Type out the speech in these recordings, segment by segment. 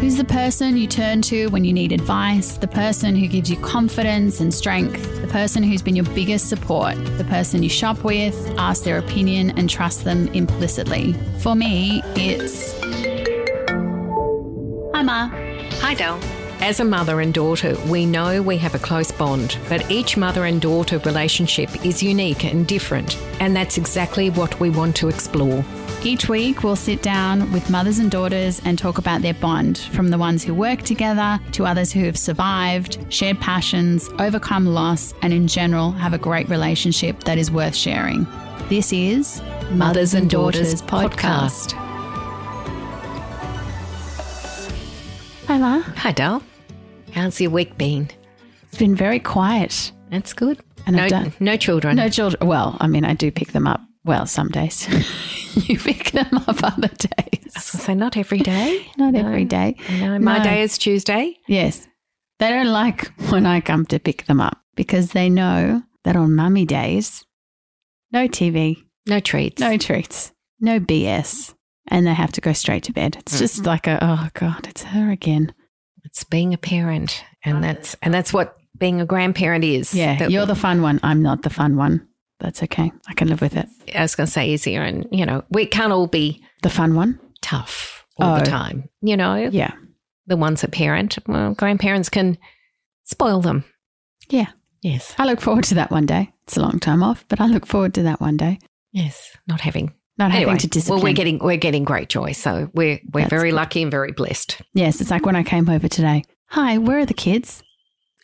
Who's the person you turn to when you need advice? The person who gives you confidence and strength? The person who's been your biggest support? The person you shop with, ask their opinion, and trust them implicitly? For me, it's. Hi, Ma. Hi, Del. As a mother and daughter, we know we have a close bond, but each mother and daughter relationship is unique and different, and that's exactly what we want to explore. Each week, we'll sit down with mothers and daughters and talk about their bond, from the ones who work together to others who have survived, shared passions, overcome loss, and in general have a great relationship that is worth sharing. This is Mothers and Daughters podcast. Hi, Ma. Hi, Del. How's your week been? It's been very quiet. That's good. And no, I've done- no children. No children. Well, I mean, I do pick them up. Well, some days. you pick them up other days. So not every day. Not every day. No, my No. day is Tuesday. Yes. They don't like when I come to pick them up because they know that on mummy days, no TV, No treats. no treats, no BS, and they have to go straight to bed. It's just like a, oh God, it's her again. It's being a parent, and that's and that's what being a grandparent is. Yeah, you're the fun one. I'm not the fun one. That's okay. I can live with it. I was going to say easier, and you know we can't all be The fun one? tough all Oh. the time. You know, Yeah. the ones that parent, well, grandparents can spoil them. Yeah. Yes, I look forward to that one day. It's a long time off, but I look forward to that one day. yes, not having. Not Anyway, having to discipline. well, we're getting we're getting great joy, so we're we're That's very good. lucky and very blessed. yes, it's like when I came over today. Hi, where are the kids?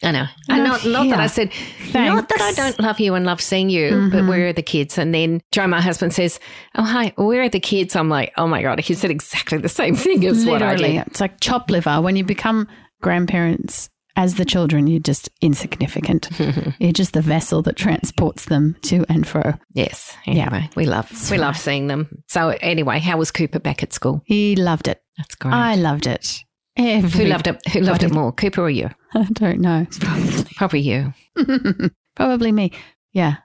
I know, not not not that I said not that I don't love you and love seeing you, but Mhm. where are the kids? And then Joe, my husband, says, "Oh hi, where are the kids?" I'm like, "Oh my god," he said exactly the same thing as what I did. it's like chop liver. When you become grandparents as the children, you're just insignificant. you're just the vessel that transports them to and fro. yes. Yeah. We love we love seeing them. So anyway, how was Cooper back at school? He loved it. That's great. I loved it. Every, who loved it? Who loved it more, Cooper or you? I don't know. Probably, Probably you. probably me. Yeah.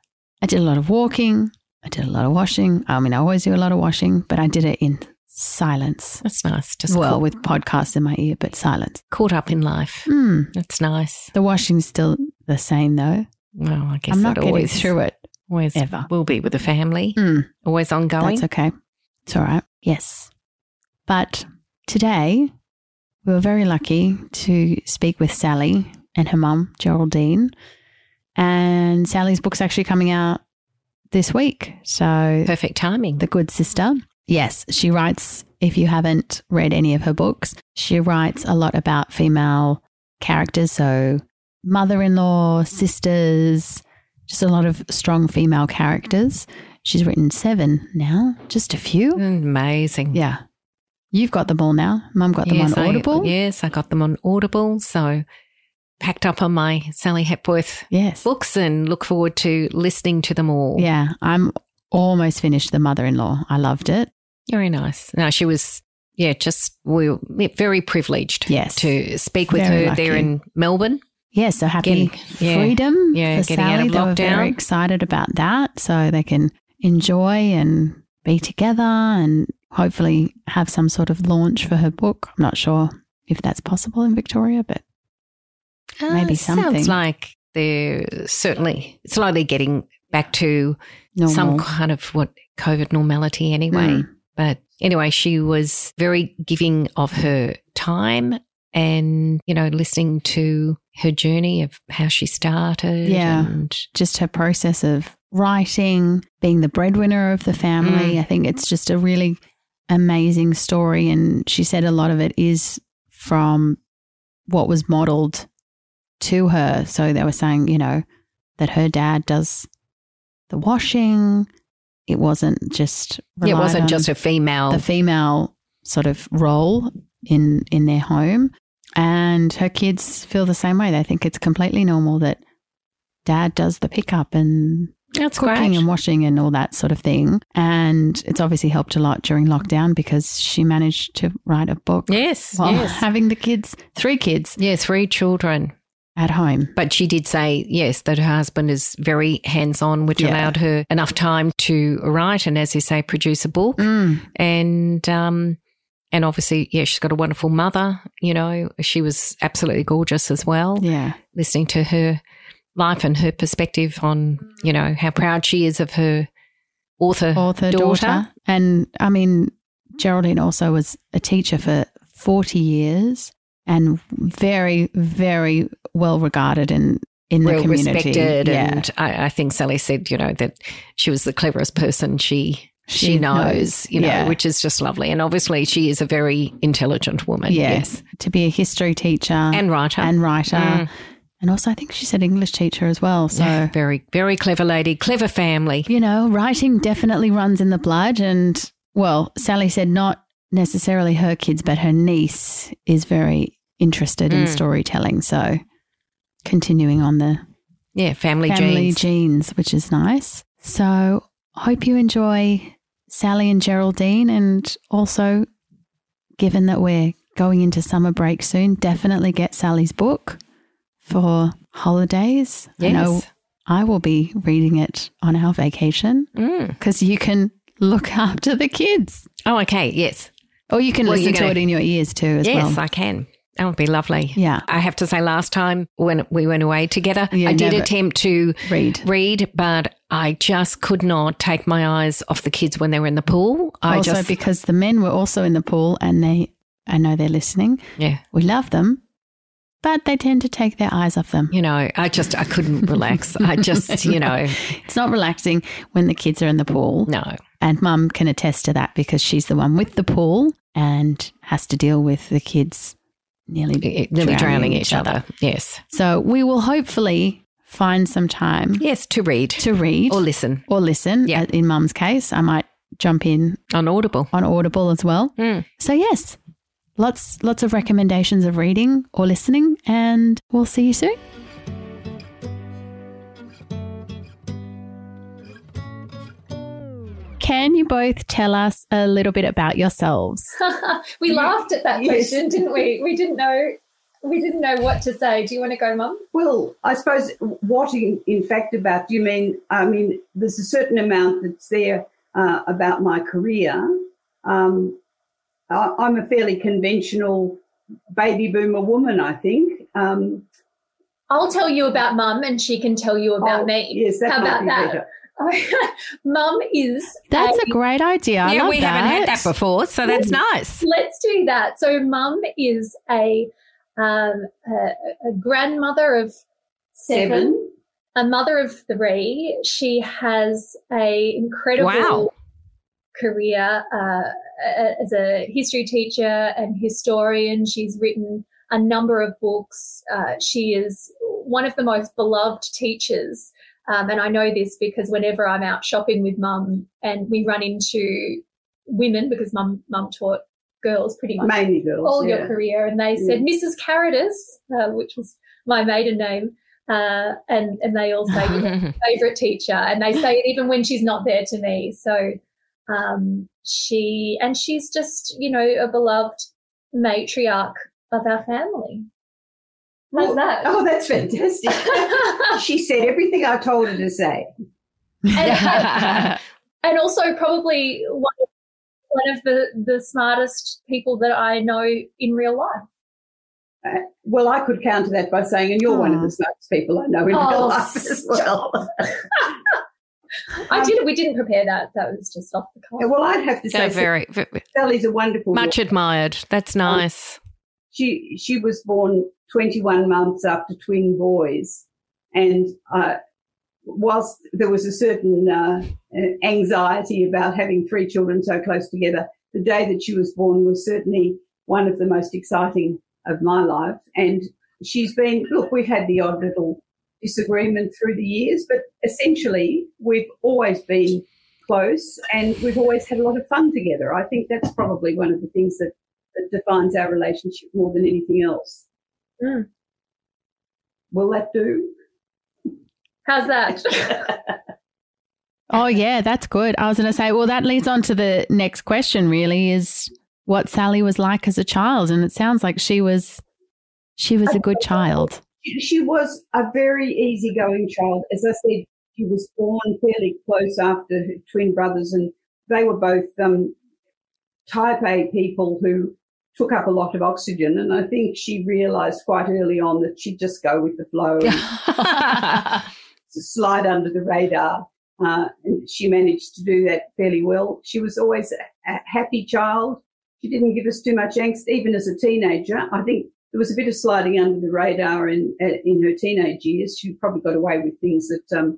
I did a lot of walking. I did a lot of washing. I mean, I always do a lot of washing, but I did it in silence. That's nice. Just well, caught, with podcasts in my ear, but silence. caught up in life. Hmm. That's nice. The washing's still the same, though. Well, I guess I'm not getting always through it. always ever. will be with the family. Hmm. Always ongoing. That's okay. It's all right. Yes. But today, we were very lucky to speak with Sally and her mum, Geraldine. And Sally's book's actually coming out this week. So, Perfect timing. The Good Sister. Yes, she writes, if you haven't read any of her books, she writes a lot about female characters. So, mother in law, sisters, just a lot of strong female characters. She's written seven now, just a few. Amazing. Yeah. You've got them all now. Mum got them yes, on Audible. I, yes, I got them on Audible. So packed up on my Sally Hepworth Yes. books and look forward to listening to them all. Yeah. I'm almost finished The Mother in Law. I loved it. Very nice. No, she was, yeah, just we were very privileged Yes. to speak with Very her there in Melbourne. Yeah, so happy Getting- freedom yeah, for getting out Sally. of They were lockdown. very excited about that, so they can enjoy and be together and hopefully have some sort of launch for her book. I'm not sure if that's possible in Victoria, but Maybe Uh, something. Sounds like they're certainly slowly getting back to normal. some kind of what COVID normality anyway. Mm. But anyway, she was very giving of her time and, you know, listening to her journey of how she started. Yeah. And just her process of writing, being the breadwinner of the family. Mm. I think it's just a really amazing story. And she said a lot of it is from what was modeled to her. So they were saying, you know, that her dad does the washing. It wasn't just it wasn't just a female. the female sort of role in in their home and her kids feel the same way they think it's completely normal that dad does the pickup and That's cooking great. and washing and all that sort of thing and it's obviously helped a lot during lockdown because she managed to write a book yes. yes. having the kids three kids Yeah, three children. at home But she did say, yes, that her husband is very hands on, which Yeah. allowed her enough time to write and, as you say, produce a book. Mm, And um, And obviously, yeah, she's got a wonderful mother. You know, she was absolutely gorgeous as well. Yeah. Listening to her life and her perspective on, you know, how proud she is of her author, Author, daughter. daughter. And I mean, Geraldine also was a teacher for 40 years and very, very well regarded in, in the community. respected. Yeah. And I, I think Sally said, you know, that she was the cleverest person she. She, She knows, knows, you know, yeah. which is just lovely. And obviously, she is a very intelligent woman. Yeah. Yes. To be a history teacher And writer. and writer. Mm. And also, I think she said English teacher as well. So, Yeah, very, very clever lady, clever family. you know, writing definitely runs in the blood. And, well, Sally said not necessarily her kids, but her niece is very interested in Mm. storytelling. So, continuing on the Yeah, family, family genes. genes, which is nice. So, hope you enjoy Sally and Geraldine. And also, given that we're going into summer break soon, definitely get Sally's book for holidays. I know I will be reading it on our vacation Mm. because you can look after the kids. Oh, okay. Yes. Or you can Well, listen you're to gonna- it in your ears too as yes, well. Yes, I can. That would be lovely. Yeah. I have to say, last time when we went away together, Yeah, I did attempt to Read. read, but I just could not take my eyes off the kids when they were in the pool. I also just, because the men were also in the pool and they I know they're listening. yeah, We love them, but they tend to take their eyes off them. you know, I just, I couldn't relax. I just, you know, It's not relaxing when the kids are in the pool. no. And mum can attest to that because she's the one with the pool and has to deal with the kids nearly, It- They'll be drowning each other. Yes. So we will hopefully find some time Yes, to read to read or listen or listen. Yeah. Uh, In mum's case, I might jump in on Audible. on Audible as well. Mm. So yes, lots lots of recommendations of reading or listening, and we'll see you soon. Can you both tell us a little bit about yourselves? we laughed at that Yes. question, didn't we? We didn't know. We didn't know what to say. Do you want to go, Mum? Well, I suppose what in, in fact about do you mean? I mean, there's a certain amount that's there uh, about my career. Um, I, I'm a fairly conventional baby boomer woman, I think. Um, I'll tell you about Mum, and she can tell you about oh, me. Yes, that How might about be that? better. Mum is. That's a great idea. I yeah, love we that. haven't had that before, so that's nice. Let's do that. So, Mum is a um, a, a grandmother of seven, Seven. a mother of three. She has a incredible Wow. career uh, a- as a history teacher and historian. She's written a number of books. Uh, she is one of the most beloved teachers. Um, and I know this because whenever I'm out shopping with mum and we run into women, because mum, mum taught girls pretty much Mainly girls. all yeah. your career, and they said Mrs. Carrodus, uh, which was my maiden name, uh, and and they all say you're favorite teacher, and they say it even when she's not there to me. So um, she and she's just you know a beloved matriarch of our family. How's Well, that? Oh, that's fantastic. she said everything I told her to say. and, and also probably one of, one of the the smartest people that I know in real life. Uh, well, I could counter that by saying, and you're one of Oh. the smartest people I know in Oh, real life as well. I Um, did. We didn't prepare that. That was just off the cuff. Yeah, well, I'd have to so say very, very Sally's a wonderful much woman. admired. That's nice. She she was born 21 months after twin boys, and uh, whilst there was a certain uh, anxiety about having three children so close together, the day that she was born was certainly one of the most exciting of my life. And she's been look, we've had the odd little disagreement through the years, but essentially we've always been close and we've always had a lot of fun together. I think that's probably one of the things that, that defines our relationship more than anything else. Mm. Will that do? How's that? Oh yeah, that's good. I was going to say, well, that leads on to the next question. Really, is what Sally was like as a child, and it sounds like she was she was a good child. She- was a very easygoing child. As I said, she was born fairly close after her twin brothers, and they were both um, type A people who took up a lot of oxygen. And I think she realized quite early on that she'd just go with the flow and slide under the radar. Uh, and she managed to do that fairly well. She was always a, a happy child. She didn't give us too much angst, even as a teenager. I think there was a bit of sliding under the radar in in her teenage years. She probably got away with things that um,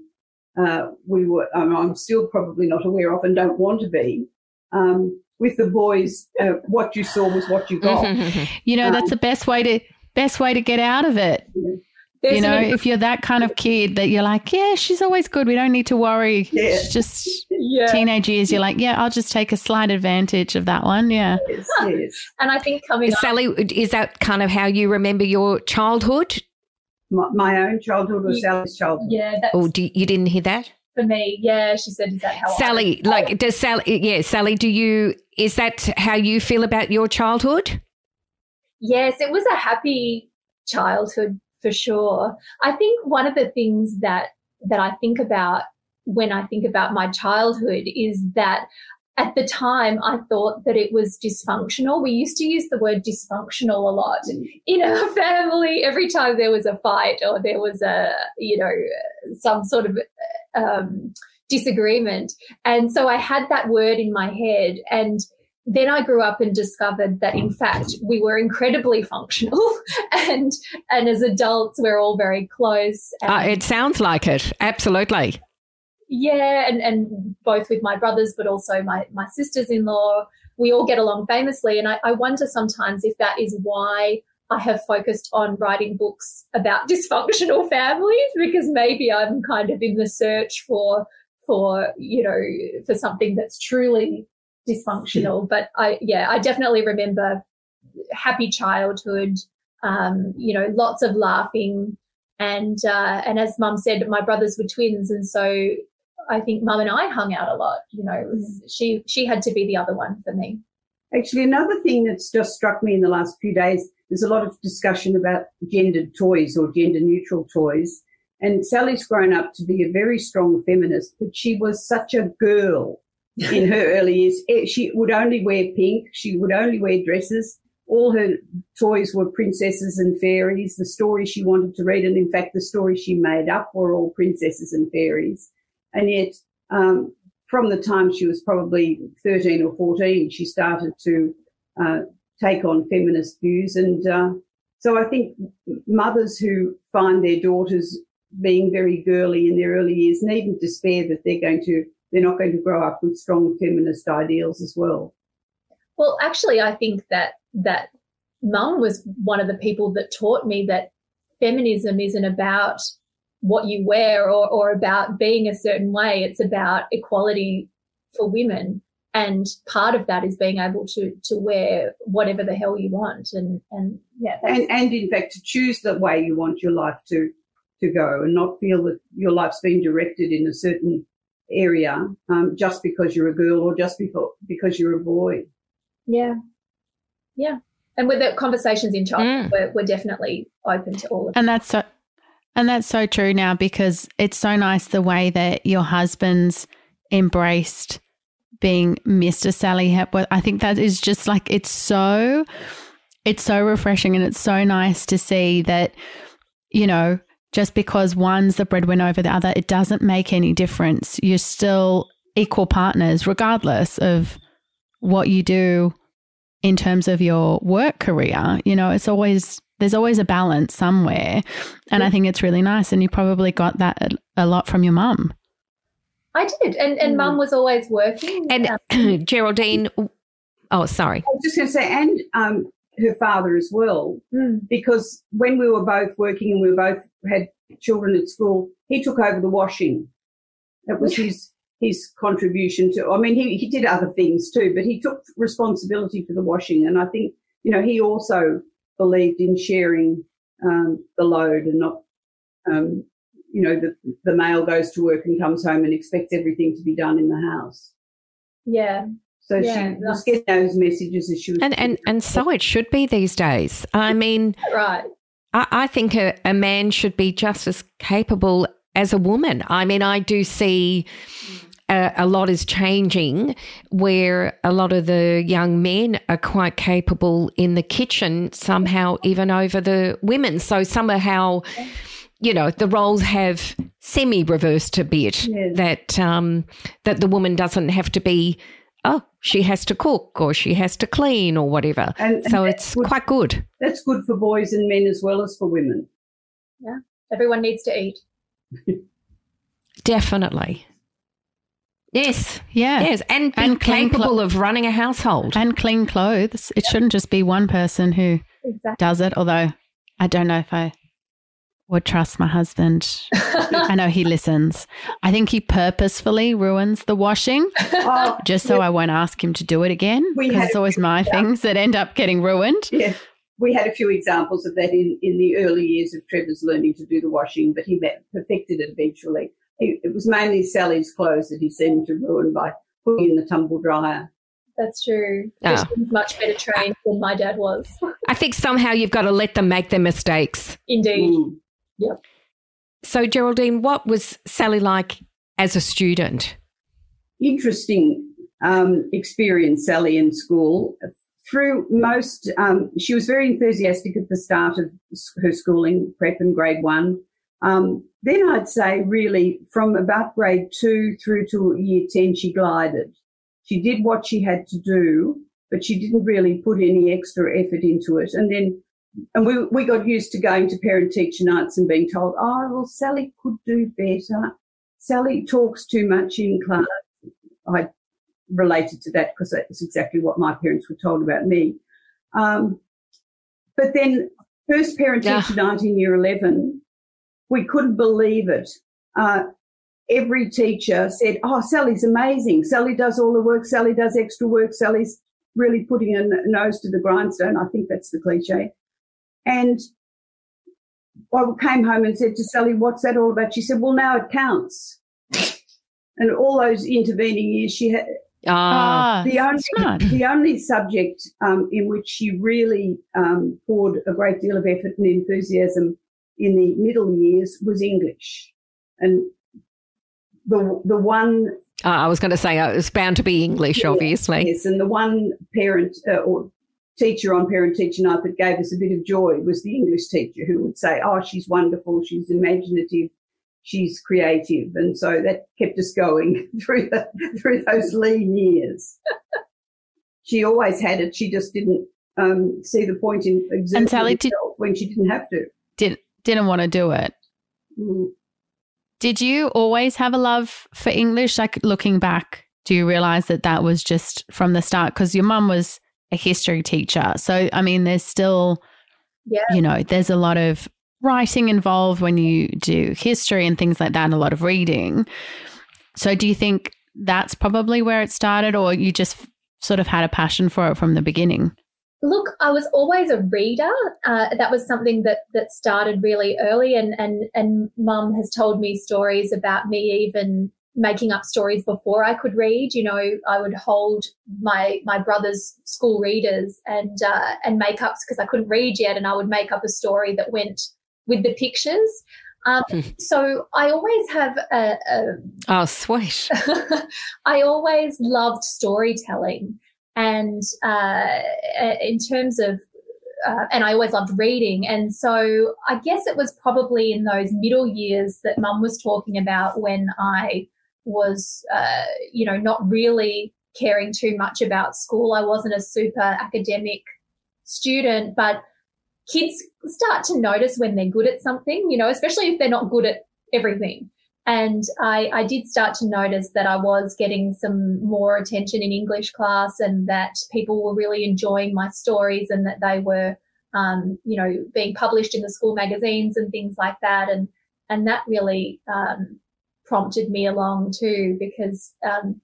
uh, we were. Um, I'm still probably not aware of and don't want to be. Um, with the boys, uh, what you saw was what you got. you know, that's the best way to best way to get out of it. you know, if you're that kind of kid that you're like, yeah, she's always good. We don't need to worry. Yeah. just yeah. teenage years. You're like, yeah, I'll just take a slight advantage of that one. Yeah. Yes, yes. And I think coming Sally, up- is that kind of how you remember your childhood? My, my own childhood or Sally's childhood? Yeah. oh, do, you didn't hear that? For me, yeah, she said, "Is that how?" Sally, like, oh. does Sally? Yeah, Sally, do you? Is that how you feel about your childhood? Yes, it was a happy childhood for sure. I think one of the things that that I think about when I think about my childhood is that at the time I thought that it was dysfunctional. We used to use the word dysfunctional a lot in our family every time there was a fight or there was a, you know, some sort of um, disagreement. And so I had that word in my head and then I grew up and discovered that in fact we were incredibly functional and and as adults we're all very close. Uh, it sounds like it. Absolutely. Yeah, and, and both with my brothers but also my, my sisters in law, we all get along famously. And I, I wonder sometimes if that is why I have focused on writing books about dysfunctional families because maybe I'm kind of in the search for for you know for something that's truly dysfunctional. But I, yeah, I definitely remember happy childhood. Um, you know, lots of laughing, and uh, and as Mum said, my brothers were twins, and so I think Mum and I hung out a lot. You know, was, mm. she she had to be the other one for me. Actually, another thing that's just struck me in the last few days, there's a lot of discussion about gendered toys or gender neutral toys. And Sally's grown up to be a very strong feminist, but she was such a girl in her early years. Eh, she would only wear pink. She would only wear dresses. All her toys were princesses and fairies, the stories she wanted to read. And in fact, the stories she made up were all princesses and fairies. And yet, um, from the time she was probably 13 or 14, she started to uh, take on feminist views. And uh, so I think mothers who find their daughters being very girly in their early years needn't despair that they're going to they're not going to grow up with strong feminist ideals as well. Well, actually, I think that that mum was one of the people that taught me that feminism isn't about what you wear or, or about being a certain way. It's about equality for women. And part of that is being able to to wear whatever the hell you want. And and yeah. And and in fact to choose the way you want your life to to go and not feel that your life's been directed in a certain area um, just because you're a girl or just before, because you're a boy. Yeah. Yeah. And with the conversations in childhood, mm. we're, we're definitely open to all of And that's so, and that's so true now because it's so nice the way that your husband's embraced being Mr. Sally Hepworth. I think that is just like, it's so, it's so refreshing and it's so nice to see that, you know, just because one's the breadwinner over the other, it doesn't make any difference. You're still equal partners, regardless of what you do in terms of your work career. You know, it's always, there's always a balance somewhere. And yeah. I think it's really nice. And you probably got that a lot from your mum. I did. And, and mm. mum was always working. And um, Geraldine, oh, sorry. I was just going to say, and um, her father as well, mm. because when we were both working and we both had children at school, he took over the washing. That was his his contribution to. I mean, he he did other things too, but he took responsibility for the washing, and I think you know he also believed in sharing um, the load and not. Um, you know, the, the male goes to work and comes home and expects everything to be done in the house. Yeah, so yeah, she was getting those messages as she was. And, and, and so it should be these days. I mean, right. I, I think a, a, man should be just as capable as a woman. I mean, I do see a, a, lot is changing where a lot of the young men are quite capable in the kitchen, somehow even over the women. So somehow, you know, the roles have semi reversed a bit yes. that, um, that the woman doesn't have to be, oh, she has to cook or she has to clean or whatever. And, and so it's good. quite good. That's good for boys and men as well as for women. Yeah. Everyone needs to eat. Definitely. Yes. Yeah. Yes. And be and capable of running a household. And clean clothes. It shouldn't just be one person who exactly. does it, although I don't know if I would trust my husband. I know he listens. I think he purposefully ruins the washing oh, just so yeah. I won't ask him to do it again. Because it's always my things that end up getting ruined. Yeah. We had a few examples of that in, in the early years of Trevor's learning to do the washing, but he perfected it eventually it was mainly Sally's clothes that he seemed to ruin by putting in the tumble dryer. That's true. Oh. much better trained than my dad was. I think somehow you've got to let them make their mistakes. Indeed. Mm. Yep. So, Geraldine, what was Sally like as a student? Interesting um, experience, Sally, in school. Through most, um, she was very enthusiastic at the start of her schooling, prep and grade one. Um, then I'd say really from about grade two through to year 10, she glided. She did what she had to do, but she didn't really put any extra effort into it. And then, and we, we got used to going to parent teacher nights and being told, oh, well, Sally could do better. Sally talks too much in class. I related to that because that was exactly what my parents were told about me. Um, but then first parent teacher yeah. night in year 11, we couldn't believe it. Uh, every teacher said, Oh, Sally's amazing. Sally does all the work. Sally does extra work. Sally's really putting a nose to the grindstone. I think that's the cliche. And I came home and said to Sally, What's that all about? She said, Well, now it counts. and all those intervening years, she had. Ah, the only smart. the only subject um, in which she really um, poured a great deal of effort and enthusiasm in the middle years was English. And the, the one. Uh, I was going to say uh, it was bound to be English, yeah, obviously. Yes. And the one parent uh, or teacher on parent teacher night that gave us a bit of joy was the English teacher who would say, Oh, she's wonderful. She's imaginative. She's creative. And so that kept us going through the, through those lean years. she always had it. She just didn't um, see the point in exerting and Sally, did, when she didn't have to. Did didn't want to do it. Mm. Did you always have a love for English? Like looking back, do you realize that that was just from the start? Because your mum was a history teacher. So, I mean, there's still, yeah. you know, there's a lot of writing involved when you do history and things like that, and a lot of reading. So, do you think that's probably where it started, or you just sort of had a passion for it from the beginning? Look, I was always a reader. Uh, that was something that that started really early, and and and Mum has told me stories about me even making up stories before I could read. You know, I would hold my my brother's school readers and uh, and make up because I couldn't read yet, and I would make up a story that went with the pictures. Um, so I always have a, a oh sweet. I always loved storytelling. And uh, in terms of, uh, and I always loved reading. And so I guess it was probably in those middle years that mum was talking about when I was, uh, you know, not really caring too much about school. I wasn't a super academic student, but kids start to notice when they're good at something, you know, especially if they're not good at everything. And I, I did start to notice that I was getting some more attention in English class and that people were really enjoying my stories and that they were, um, you know, being published in the school magazines and things like that. And, and that really, um, prompted me along too, because, um,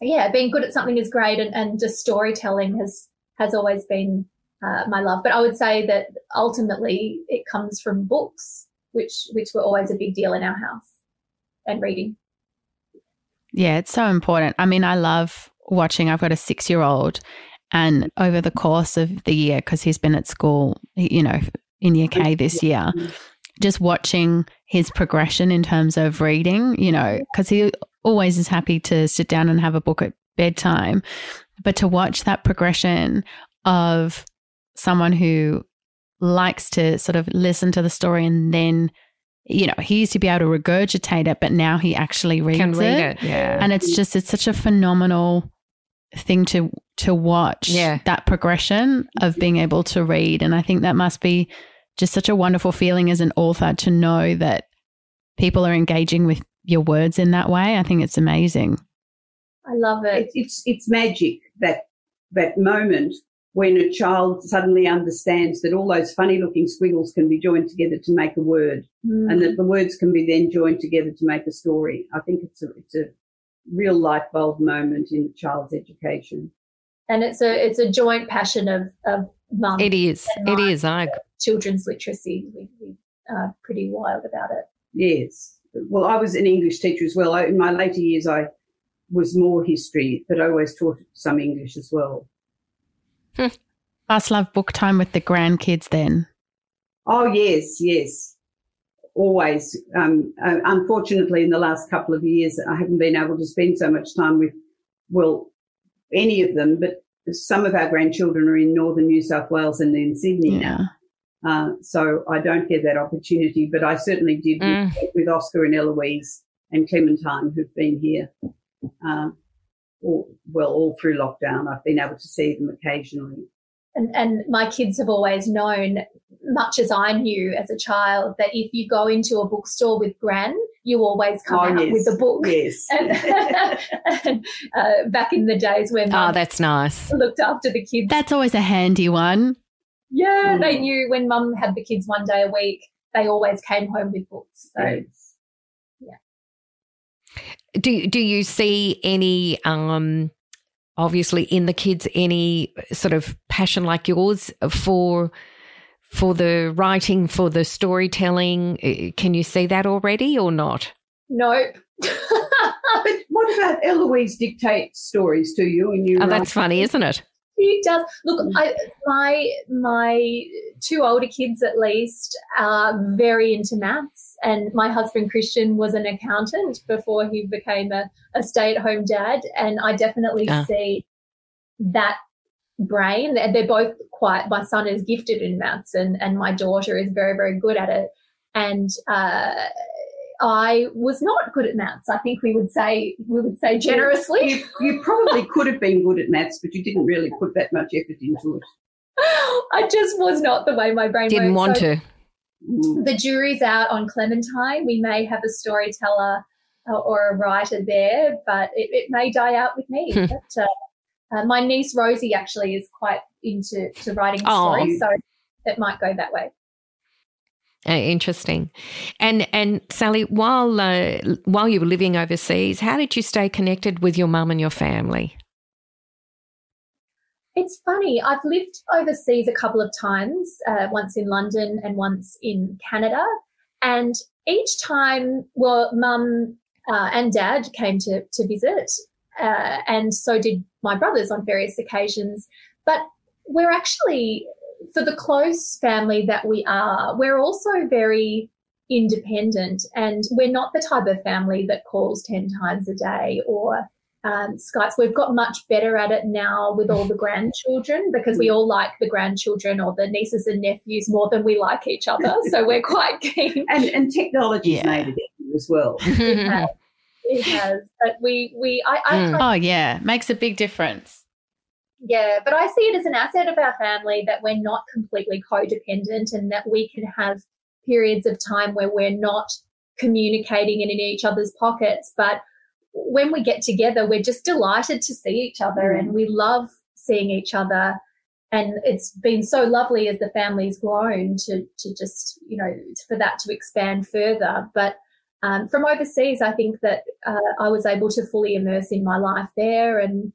yeah, being good at something is great and, and just storytelling has, has always been, uh, my love. But I would say that ultimately it comes from books, which, which were always a big deal in our house and reading. Yeah, it's so important. I mean, I love watching. I've got a six year old, and over the course of the year, because he's been at school, you know, in year K this year, just watching his progression in terms of reading, you know, because he always is happy to sit down and have a book at bedtime. But to watch that progression of someone who likes to sort of listen to the story and then you know he used to be able to regurgitate it but now he actually reads Can read it. it. Yeah. and it's just it's such a phenomenal thing to to watch Yeah. that progression of being able to read and i think that must be just such a wonderful feeling as an author to know that people are engaging with your words in that way i think it's amazing I love it. It's, it's it's magic that that moment when a child suddenly understands that all those funny looking squiggles can be joined together to make a word, Mm. and that the words can be then joined together to make a story. I think it's a it's a real light bulb moment in a child's education. and it's a it's a joint passion of of mum it is. and It mine. is. I children's literacy. We, we are pretty wild about it. Yes. Well, I was an English teacher as well. I, in my later years, I was more history, but I always taught some English as well. must love book time with the grandkids then Oh, yes, yes. Always. Um, uh, unfortunately, in the last couple of years, I haven't been able to spend so much time with, well, any of them, but some of our grandchildren are in northern New South Wales and in Sydney now. Uh, so I don't get that opportunity, but I certainly did Mm. with, with Oscar and Eloise and Clementine, who've been here, uh, all, well, all through lockdown. I've been able to see them occasionally. And, and my kids have always known, much as I knew as a child, that if you go into a bookstore with Gran, you always come Oh, out yes. with a book. Yes. And, and, uh, back in the days when Oh, that's nice. looked after the kids, that's always a handy one yeah, they Mm. knew when mum had the kids one day a week, they always came home with books. So Yes. Do do you see any um obviously in the kids any sort of passion like yours for for the writing for the storytelling? Uh, can you see that already or not? No. But what about Eloise dictates stories to you and you oh write- that's funny isn't it He does. Look, I, my my two older kids, at least, are very into maths. And my husband Christian was an accountant before he became a, a stay at home dad. And I definitely Ah. see that brain. They're they're both quite. My son is gifted in maths, and and my daughter is very very good at it. And uh, I was not good at maths. I think we would say we would say generously. You, you probably could have been good at maths, but you didn't really put that much effort into it. I just was not the way my brain didn't works. want So to Mm. The jury's out on Clementine. We may have a storyteller uh, or a writer there, but it, it may die out with me. But, uh, uh, my niece Rosie actually is quite into to writing Oh. stories, so it might go that way. Uh, interesting and and sally while uh, while you were living overseas how did you stay connected with your mum and your family It's funny. I've lived overseas a couple of times, uh, once in London and once in Canada. And each time, well, mum uh, and dad came to, to visit, uh, and so did my brothers on various occasions. But we're actually, for the close family that we are, we're also very independent and we're not the type of family that calls 10 times a day or um, Skypes. We've got much better at it now with all the grandchildren because we all like the grandchildren or the nieces and nephews more than we like each other. So we're quite keen. And, and technology's Yeah. made it easier as well. It has. It has. But we, we I, I Mm. oh yeah makes a big difference Yeah, but I see it as an asset of our family that we're not completely codependent and that we can have periods of time where we're not communicating and in each other's pockets. But when we get together, we're just delighted to see each other and we love seeing each other. And it's been so lovely as the family's grown to, to just, you know, for that to expand further. But um, from overseas, I think that uh, I was able to fully immerse in my life there and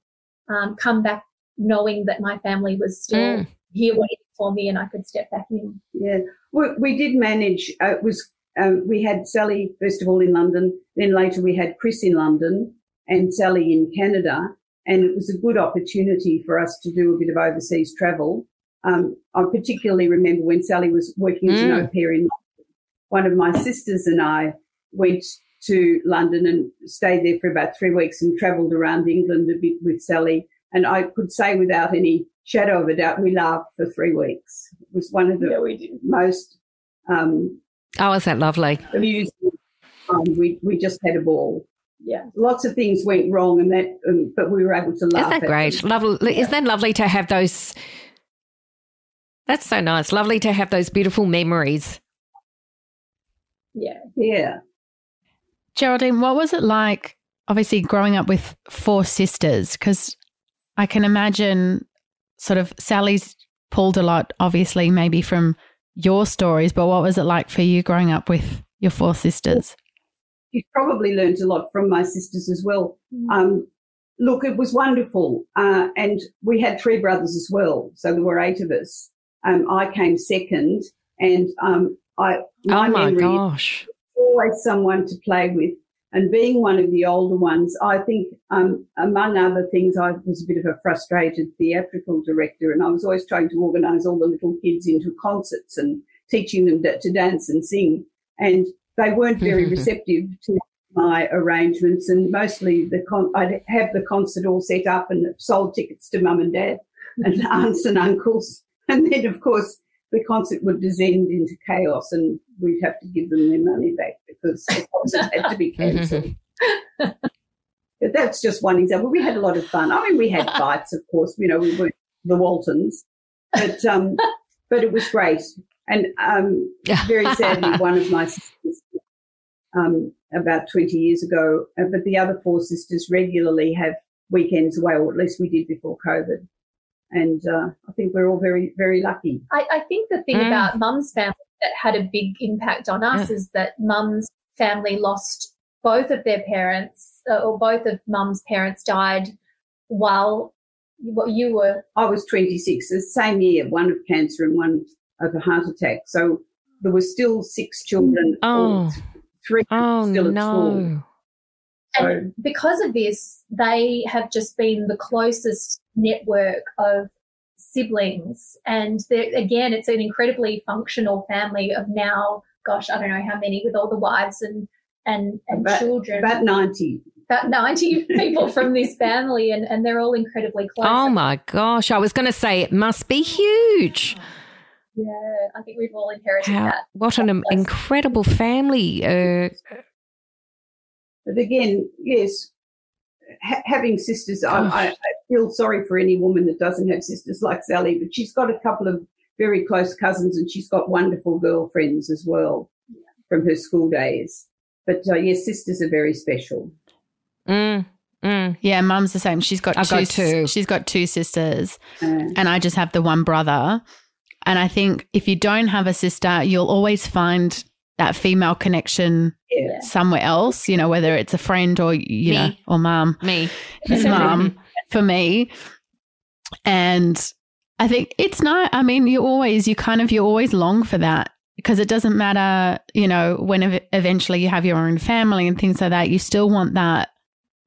um, come back knowing that my family was still Mm. here waiting for me and I could step back in. Yeah, we, we did manage. Uh, it was um, we had Sally first of all in London, then later we had Chris in London and Sally in Canada, and it was a good opportunity for us to do a bit of overseas travel. Um, I particularly remember when Sally was working as an Mm. au pair in London. One of my sisters and I went to London and stayed there for about three weeks and travelled around England a bit with Sally. And I could say without any shadow of a doubt, we laughed for three weeks. It was one of the yeah, most um, oh, is that lovely? Amusing. Um, we we just had a ball. Yeah, lots of things went wrong, and that, um, but we were able to laugh. Isn't that great? Them. Lovely. Yeah. Isn't that lovely to have those? That's so nice. Lovely to have those beautiful memories. Yeah, yeah. Geraldine, what was it like? Obviously, growing up with four sisters, because I can imagine sort of Sally's pulled a lot, obviously, maybe from your stories, but what was it like for you growing up with your four sisters? You probably learned a lot from my sisters as well. Mm. Um, look, it was wonderful. Uh, and we had three brothers as well. So there were eight of us. Um, I came second and um, I, my, oh my gosh. always someone to play with. And being one of the older ones, I think, um, among other things, I was a bit of a frustrated theatrical director, and I was always trying to organise all the little kids into concerts and teaching them to dance and sing. And they weren't very receptive to my arrangements, and mostly the con- I'd have the concert all set up and sold tickets to mum and dad and aunts and uncles, and then of course the concert would descend into chaos and we'd have to give them their money back because the concert had to be cancelled. but that's just one example. We had a lot of fun. I mean, we had fights, of course. You know, we were the Waltons, but um, but it was great. And um, very sadly, one of my sisters, um, about 20 years ago, uh, but the other four sisters regularly have weekends away, or at least we did before COVID and uh, I think we're all very, very lucky. I, I think the thing mm. about mum's family that had a big impact on us yeah. is that mum's family lost both of their parents, uh, or both of mum's parents died while you were. I was 26, the same year, one of cancer and one of a heart attack. So there were still six children, oh. three oh, still at no. school. And because of this, they have just been the closest network of siblings. And again, it's an incredibly functional family of now, gosh, I don't know how many with all the wives and, and, and about, children. About 90. About 90 people from this family, and, and they're all incredibly close. Oh my gosh. I was going to say it must be huge. Yeah, I think we've all inherited how, that. What an incredible family. Uh, but again, yes, ha- having sisters, I, I, I, feel sorry for any woman that doesn't have sisters like Sally, but she's got a couple of very close cousins and she's got wonderful girlfriends as well from her school days. But uh, yes, sisters are very special. Mm, mm. Yeah, mum's the same. She's got I've two. Got two. She's got two sisters, uh, and I just have the one brother. And I think if you don't have a sister, you'll always find that female connection yeah. somewhere else, you know, whether it's a friend or, you me. know, or mom. Me. It's mom for me. And I think it's not, I mean, you always, you kind of, you always long for that because it doesn't matter, you know, when ev- eventually you have your own family and things like that, you still want that,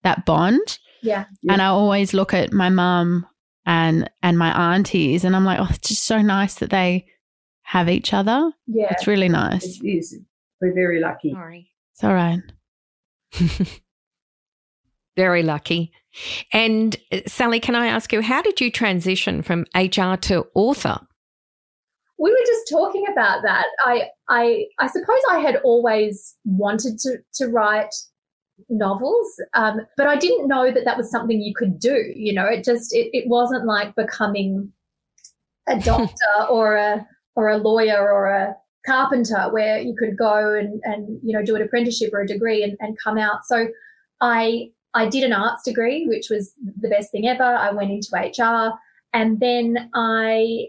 that bond. Yeah. And I always look at my mum and, and my aunties and I'm like, oh, it's just so nice that they, have each other. Yeah. It's really nice. It is. We're very lucky. Sorry. It's all right. very lucky. And uh, Sally, can I ask you, how did you transition from HR to author? We were just talking about that. I, I, I suppose I had always wanted to, to write novels, um, but I didn't know that that was something you could do. You know, it just it, it wasn't like becoming a doctor or a or a lawyer or a carpenter where you could go and, and you know do an apprenticeship or a degree and, and come out. So I I did an arts degree, which was the best thing ever. I went into HR and then I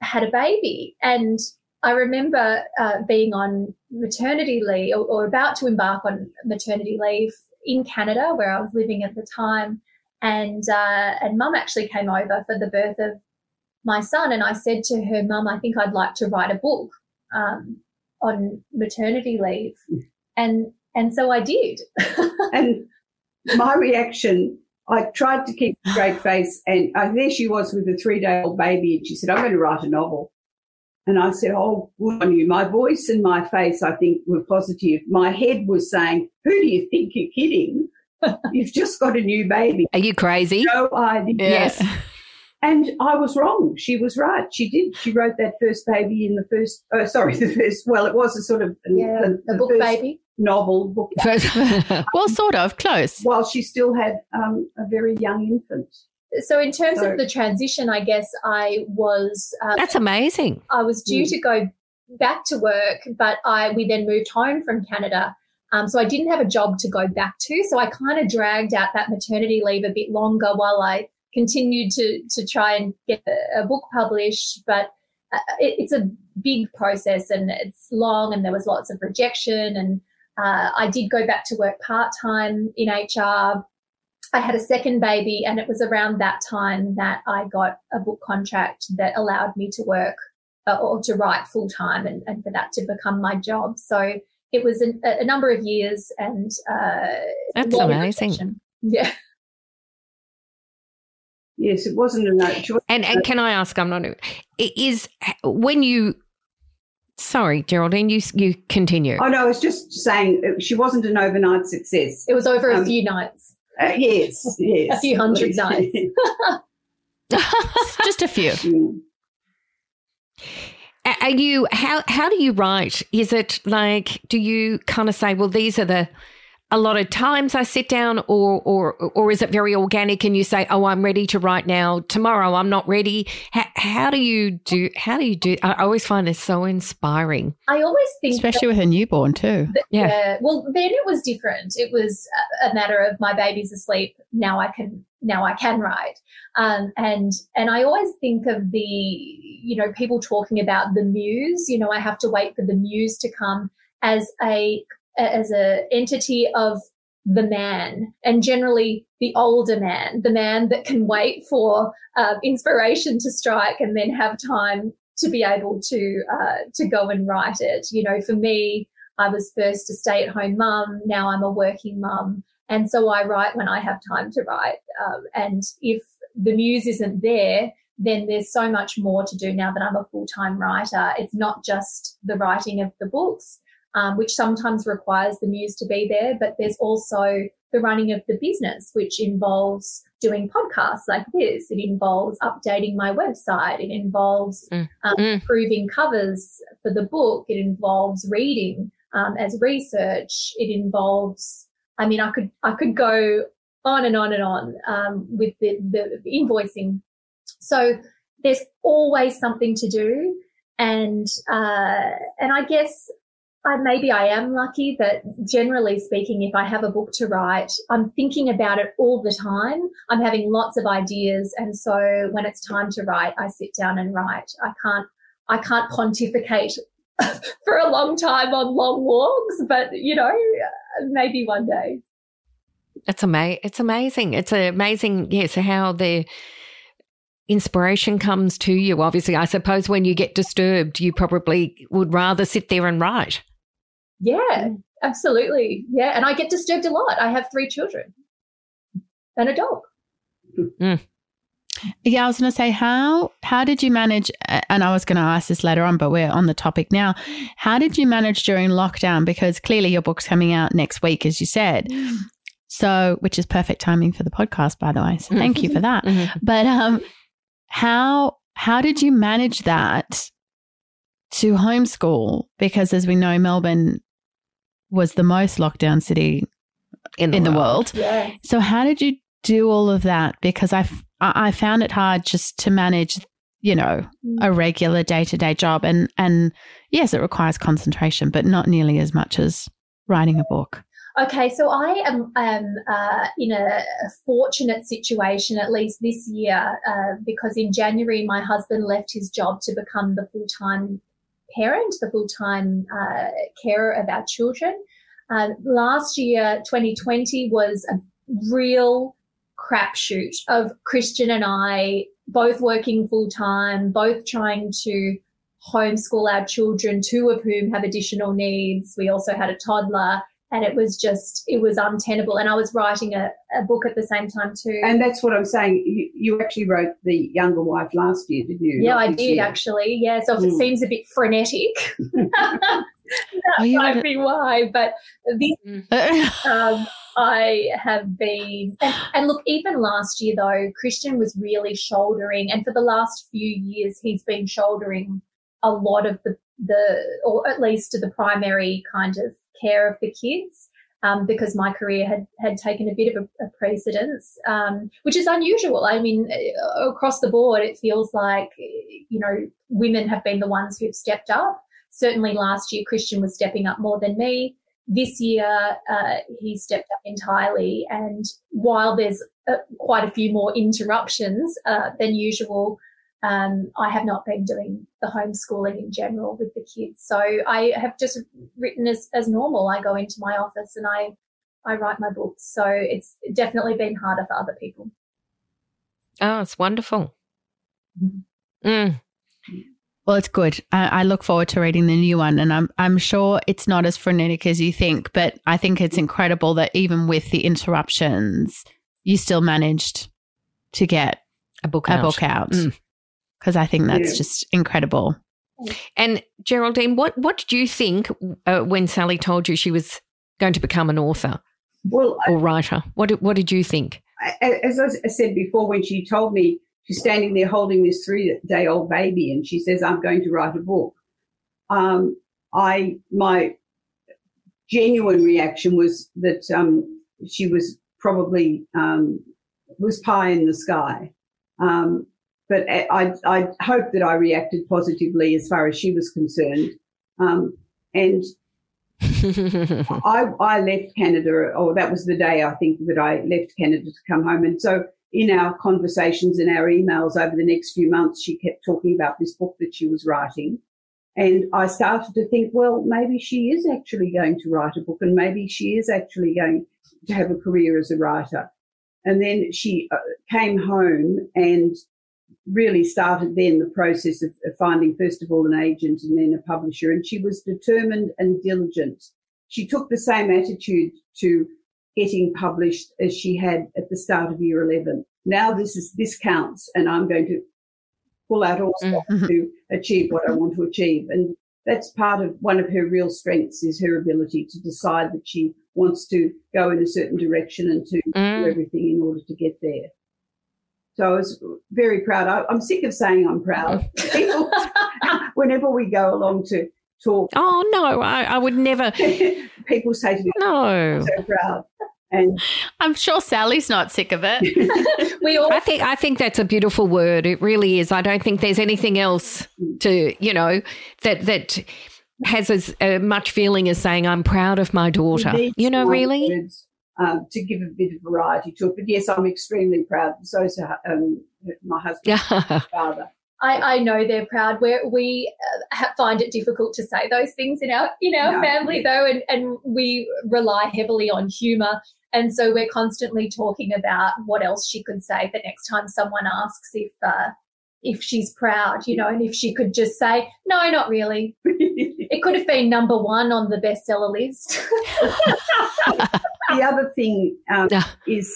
had a baby. And I remember uh, being on maternity leave or, or, about to embark on maternity leave in Canada, where I was living at the time. And uh, and mum actually came over for the birth of my son and I said to her, Mum, I think I'd like to write a book um, on maternity leave. And and so I did. and my reaction, I tried to keep a straight face, and uh, there she was with a three day old baby, and she said, I'm going to write a novel. And I said, Oh, good on you. My voice and my face, I think, were positive. My head was saying, Who do you think you're kidding? You've just got a new baby. Are you crazy? No idea. Yes. And I was wrong. She was right. She did. She wrote that first baby in the first, oh, sorry, the first, well, it was a sort of yeah, the, the book baby novel book. well, sort of close. While she still had um, a very young infant. So, in terms so, of the transition, I guess I was. Um, That's amazing. I was due mm. to go back to work, but I we then moved home from Canada. Um, so I didn't have a job to go back to. So I kind of dragged out that maternity leave a bit longer while I continued to to try and get a, book published, but uh, it, it's a big process and it's long, and there was lots of rejection. And uh, I did go back to work part time in HR. I had a second baby, and it was around that time that I got a book contract that allowed me to work uh, or to write full time, and, and for that to become my job. So it was a, a number of years, and uh, that's amazing. Yeah. Yes, it wasn't a note. And, and can I ask? I'm not. Is when you. Sorry, Geraldine, you you continue. Oh no, I was just saying she wasn't an overnight success. It was over um, a few nights. Uh, yes, yes, a few hundred nights. just a few. Mm. Are you how how do you write? Is it like do you kind of say, well, these are the a lot of times I sit down, or or or is it very organic and you say, "Oh, I'm ready to write now. Tomorrow, I'm not ready." How, how do you do? How do you do? I always find this so inspiring. I always think, especially with a newborn too. That, yeah. yeah. Well, then it was different. It was a matter of my baby's asleep. Now I can now I can write. Um, and and I always think of the you know people talking about the muse. You know, I have to wait for the muse to come as a as a entity of the man and generally the older man, the man that can wait for uh, inspiration to strike and then have time to be able to uh, to go and write it. You know, for me, I was first a stay at home mum. Now I'm a working mum, and so I write when I have time to write. Um, and if the muse isn't there, then there's so much more to do now that I'm a full time writer. It's not just the writing of the books um, which sometimes requires the muse to be there. But there's also the running of the business, which involves doing podcasts like this. It involves updating my website. It involves mm. Um, mm. improving covers for the book. It involves reading um, as research. It involves, I mean, I could I could go on and on and on um, with the, the invoicing. So there's always something to do, and uh, and I guess I, maybe I am lucky that generally speaking, if I have a book to write, I'm thinking about it all the time. I'm having lots of ideas. And so when it's time to write, I sit down and write. I can't, I can't pontificate for a long time on long walks, but you know, maybe one day. It's amazing. It's amazing. It's amazing. Yes. How the, inspiration comes to you. Obviously, I suppose when you get disturbed, you probably would rather sit there and write. Yeah, absolutely. Yeah. And I get disturbed a lot. I have three children and a dog. Mm. Yeah, I was going to say how how did you manage? And I was going to ask this later on, but we're on the topic now. How did you manage during lockdown? Because clearly your book's coming out next week, as you said. So, which is perfect timing for the podcast, by the way. So, thank you for that. Mm-hmm. But um, how how did you manage that to homeschool? Because as we know, Melbourne was the most lockdown city in the in world. The world. Yeah. So how did you do all of that? Because I, I found it hard just to manage, you know, mm. a regular day to day job. And, and yes, it requires concentration, but not nearly as much as writing a book. Okay, so I am um, uh, in a, fortunate situation, at least this year, uh, because in January my husband left his job to become the full time parent, the full time uh, carer of our children. Uh, last year, 2020, was a real crapshoot of Christian and I both working full time, both trying to homeschool our children, two of whom have additional needs. We also had a toddler and it was just it was untenable and i was writing a, a book at the same time too And that's what I'm saying. You, you actually wrote the younger wife last year, didn't you? yeah Not i did year. actually yeah so if it Mm. seems a bit frenetic that Oh, you might gotta- be why but this um, I have been, and, and look, even last year though, Christian was really shouldering, and for the last few years, he's been shouldering a lot of the, the or at least the primary kind of care of the kids. Um, because my career had, had taken a bit of a, a precedence, um, which is unusual. I mean, uh, across the board, it feels like, you know, women have been the ones who've stepped up. Certainly last year, Christian was stepping up more than me this year uh, he stepped up entirely and while there's uh, quite a few more interruptions uh, than usual um, i have not been doing the homeschooling in general with the kids so i have just written as, as normal i go into my office and i i write my books so it's definitely been harder for other people Oh, it's wonderful. Mhm. Mm. Well, it's good. I, I look forward to reading the new one, and I'm I'm sure it's not as frenetic as you think. But I think it's incredible that even with the interruptions, you still managed to get A book a out. book out. Mm. Because I think that's Yeah. just incredible. And Geraldine, what what did you think uh, when Sally told you she was going to become an author Well, I- or writer? What did, what did you think? I- as I said before, when she told me she's standing there holding this three-day-old baby, and she says, "I'm going to write a book," um, I my genuine reaction was that um, she was probably um, was pie in the sky. Um, but I, I, hope that I reacted positively as far as she was concerned. Um, and I, I left Canada, or that was the day I think that I left Canada to come home. And so in our conversations and our emails over the next few months, she kept talking about this book that she was writing. And I started to think, well, maybe she is actually going to write a book and maybe she is actually going to have a career as a writer. And then she uh, came home and really started then the process of, of finding, first of all, an agent and then a publisher. And she was determined and diligent. She took the same attitude to getting published as she had at the start of year 11. Now this is, this counts and I'm going to pull out all stops Mhm. to achieve what I want to achieve. And that's part of one of her real strengths is her ability to decide that she wants to go in a certain direction and to do Mm. everything in order to get there. So I was very proud. I, I'm sick of saying I'm proud. People, whenever we go along to talk, Oh no, I, I would never. people say to me, No, I'm so proud. And I'm sure Sally's not sick of it. we all I think I think that's a beautiful word. It really is. I don't think there's anything else to you know that that has as uh, much feeling as saying I'm proud of my daughter. You know, really. words, um, to give a bit of variety to it. But yes, I'm extremely proud. So is um, my husband, Yeah. father. I, I know they're proud. Where we uh, find it difficult to say those things in our in our No. family, though, and, and we rely heavily on humour, and so we're constantly talking about what else she could say the next time someone asks if uh, if she's proud, you know, and if she could just say, "No, not really." It could have been number one on the bestseller list. the other thing um, Yeah. is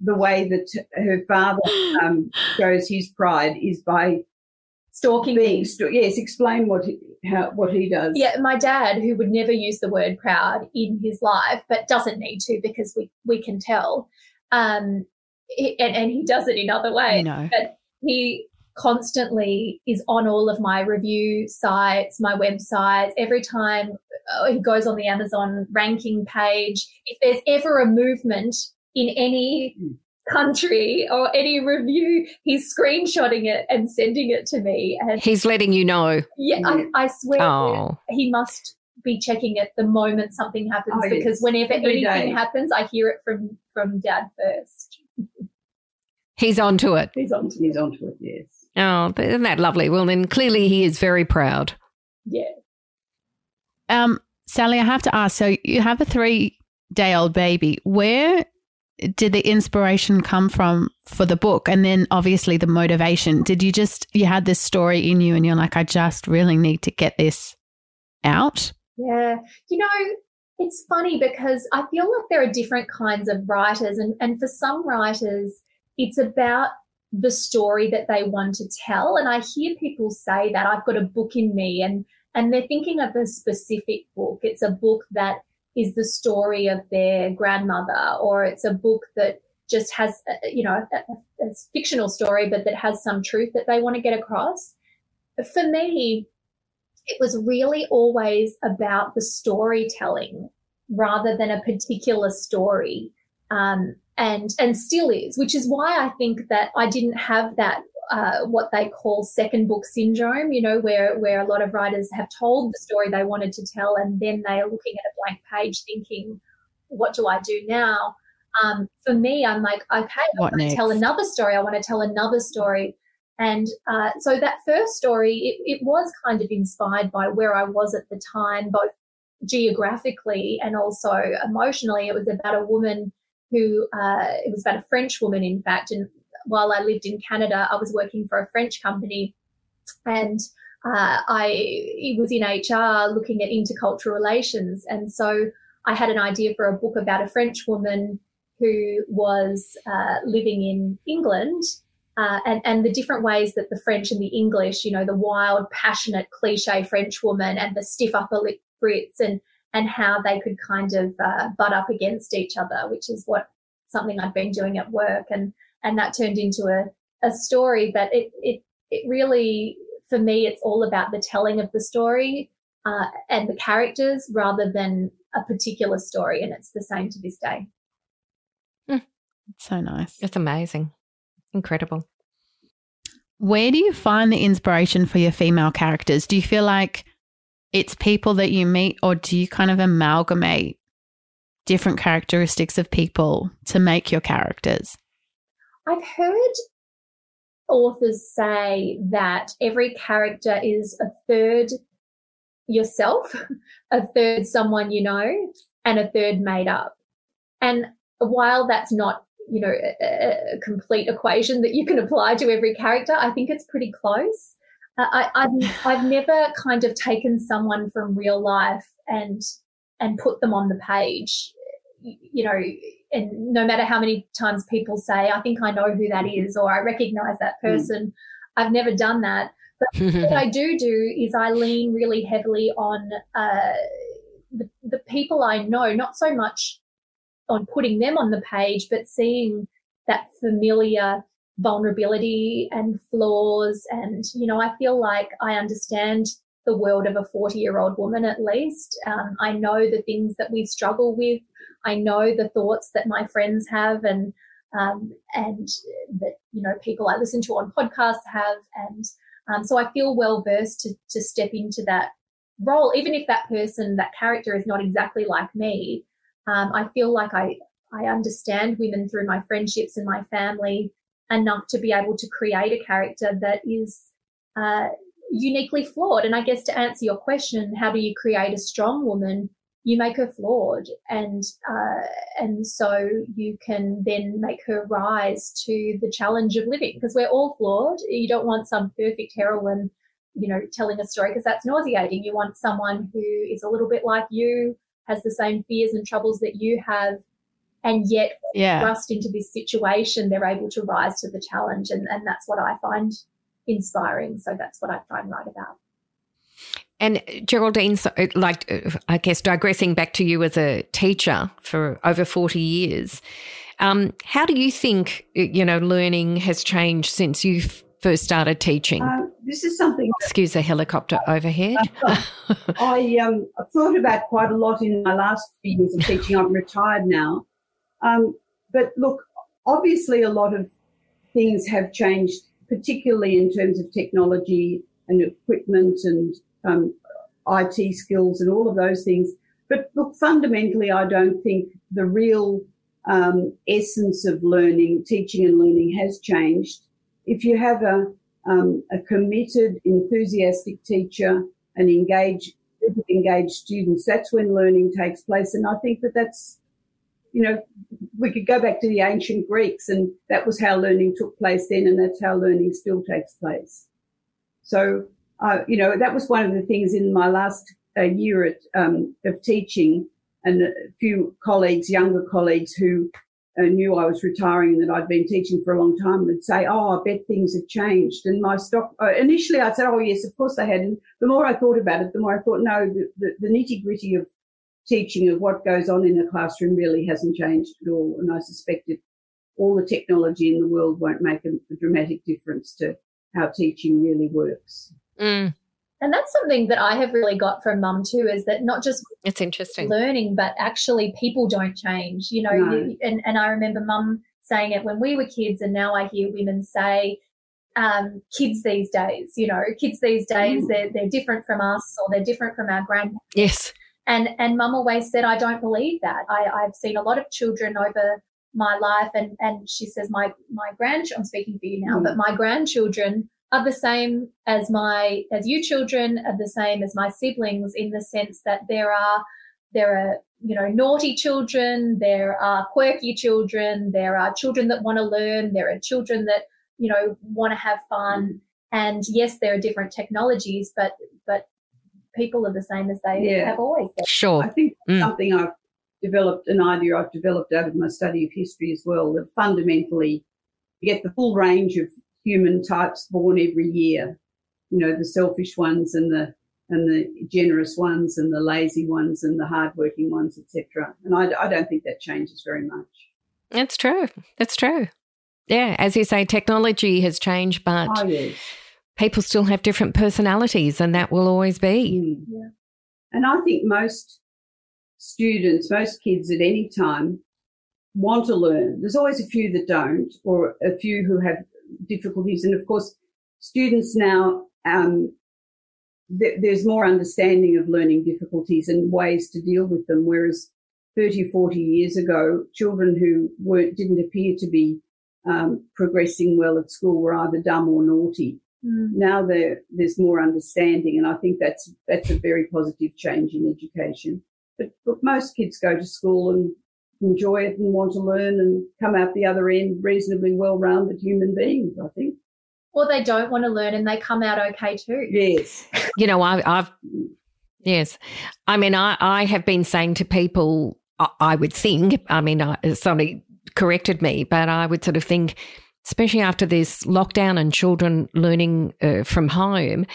the way that her father um, shows his pride is by Stalking being me. st- yes. Explain what he, how what he does. Yeah, my dad, who would never use the word proud in his life, but doesn't need to because we, we can tell. Um, he- and, and he does it in other I ways. know. But he constantly is on all of my review sites, my websites. Every time uh, he goes on the Amazon ranking page, if there's ever a movement in any country or any review, he's screenshotting it and sending it to me. And He's letting you know. yeah, I, I swear Oh. he must be checking it the moment something happens Oh, yes. because whenever Every anything day. happens, I hear it from from dad first. He's on to it. he's on he's onto it. Yes. Oh, isn't that lovely? Well, then clearly he is very proud. Yeah. Um, Sally, I have to ask. So you have a three-day-old baby. Where did the inspiration come from for the book, and then obviously the motivation? Did you just you had this story in you, and you're like, I just really need to get this out? Yeah. You know, it's funny because I feel like there are different kinds of writers, and, and for some writers, it's about the story that they want to tell. And I hear people say that I've got a book in me, and and they're thinking of a specific book. It's a book that is the story of their grandmother, or it's a book that just has, you know, a, a, a fictional story, but that has some truth that they want to get across. For me, it was really always about the storytelling rather than a particular story. Um, and, and still is, which is why I think that I didn't have that uh, what they call second book syndrome, you know, where, where a lot of writers have told the story they wanted to tell and then they are looking at a blank page thinking, what do I do now? Um, for me, I'm like, okay, I want to tell another story. I want to tell another story. And uh, so that first story, it, it was kind of inspired by where I was at the time, both geographically and also emotionally. It was about a woman who, uh, it was about a French woman, in fact, and while I lived in Canada, I was working for a French company and uh, I was in HR looking at intercultural relations. And so I had an idea for a book about a French woman who was uh, living in England uh, and, and the different ways that the French and the English, you know, the wild, passionate, cliche French woman and the stiff upper lip Brits and, and how they could kind of uh, butt up against each other, which is what something I'd been doing at work. And and that turned into a, a story. But it, it, it really, for me, it's all about the telling of the story uh, and the characters rather than a particular story. And it's the same to this day. Mm. So nice. It's amazing. Incredible. Where do you find the inspiration for your female characters? Do you feel like it's people that you meet, or do you kind of amalgamate different characteristics of people to make your characters? I've heard authors say that every character is a third yourself, a third someone you know, and a third made up. And while that's not, you know, a, a complete equation that you can apply to every character, I think it's pretty close. I, I've, I've never kind of taken someone from real life and and put them on the page. You know, and no matter how many times people say, I think I know who that is, or I recognize that hmm. person, mm. I've never done that. But what I do do is I lean really heavily on uh, the, the people I know, not so much on putting them on the page, but seeing that familiar vulnerability and flaws. And, you know, I feel like I understand the world of a 40 year old woman at least. Um, I know the things that we struggle with. I know the thoughts that my friends have and um, and that you know people I listen to on podcasts have, and um, so I feel well versed to to step into that role, even if that person, that character, is not exactly like me. Um, I feel like I I understand women through my friendships and my family enough to be able to create a character that is uh, uniquely flawed. And I guess to answer your question, how do you create a strong woman? you make her flawed and uh, and so you can then make her rise to the challenge of living because we're all flawed you don't want some perfect heroine you know telling a story because that's nauseating you want someone who is a little bit like you has the same fears and troubles that you have and yet yeah. thrust into this situation they're able to rise to the challenge and, and that's what i find inspiring so that's what i try and write about and Geraldine, uh, like, uh, I guess digressing back to you as a teacher for over 40 years, um, how do you think, uh, you know, learning has changed since you first started teaching? Uh, this is something. Excuse the helicopter overhead. I um, thought about quite a lot in my last few years of teaching. I'm retired now. Um, but look, obviously, a lot of things have changed, particularly in terms of technology and equipment and um, IT skills and all of those things. But look, fundamentally, I don't think the real um, essence of learning, teaching and learning has changed. If you have a, um, a committed, enthusiastic teacher and engaged, engaged students, that's when learning takes place. And I think that that's, you know, we could go back to the ancient Greeks and that was how learning took place then and that's how learning still takes place. So uh, you know, that was one of the things in my last uh, year at, um, of teaching and a few colleagues, younger colleagues who uh, knew I was retiring and that I'd been teaching for a long time would say, "Oh, I bet things have changed." And my stock uh, initially, I said, "Oh, yes, of course they had." And the more I thought about it, the more I thought, "No, the, the, the nitty gritty of teaching of what goes on in a classroom really hasn't changed at all." And I suspected all the technology in the world won't make a, a dramatic difference to how teaching really works. Mm. And that's something that I have really got from mum too is that not just it's interesting learning, but actually people don't change. You know, No. and, and I remember mum saying it when we were kids, and now I hear women say, um, kids these days, you know, kids these days, Mm. they're, they're different from us or they're different from our grandparents. yes And and mum always said, I don't believe that. I, I've seen a lot of children over my life and, and she says my my grand I'm speaking for you now, Mm. but my grandchildren are the same as my as you children are the same as my siblings in the sense that there are there are you know naughty children there are quirky children there are children that want to learn there are children that you know want to have fun and yes there are different technologies but but people are the same as they Yeah. have always been Sure. I think Mm. something I've developed, an idea I've developed out of my study of history as well, that fundamentally you get the full range of human types born every year. You know, the selfish ones and the and the generous ones and the lazy ones and the hardworking ones, etc. And I, I don't think that changes very much. that's true that's true yeah as you say technology has changed but Oh yes. People still have different personalities and that will always be Mm. Yeah. And I think most students, most kids at any time want to learn. There's always a few that don't, or a few who have difficulties. And of course, students now, um, th- there's more understanding of learning difficulties and ways to deal with them. Whereas 30, 40 years ago, children who weren't, didn't appear to be um, progressing well at school were either dumb or naughty Mm. now there there's more understanding, and I think that's that's a very positive change in education. But, but most kids go to school and enjoy it and want to learn and come out the other end reasonably well-rounded human beings. I think. or they don't want to learn and they come out okay too Yes. you know I, i've yes i mean i i have been saying to people i, I would think i mean I, somebody corrected me but i would sort of think especially after this lockdown and children learning uh, from home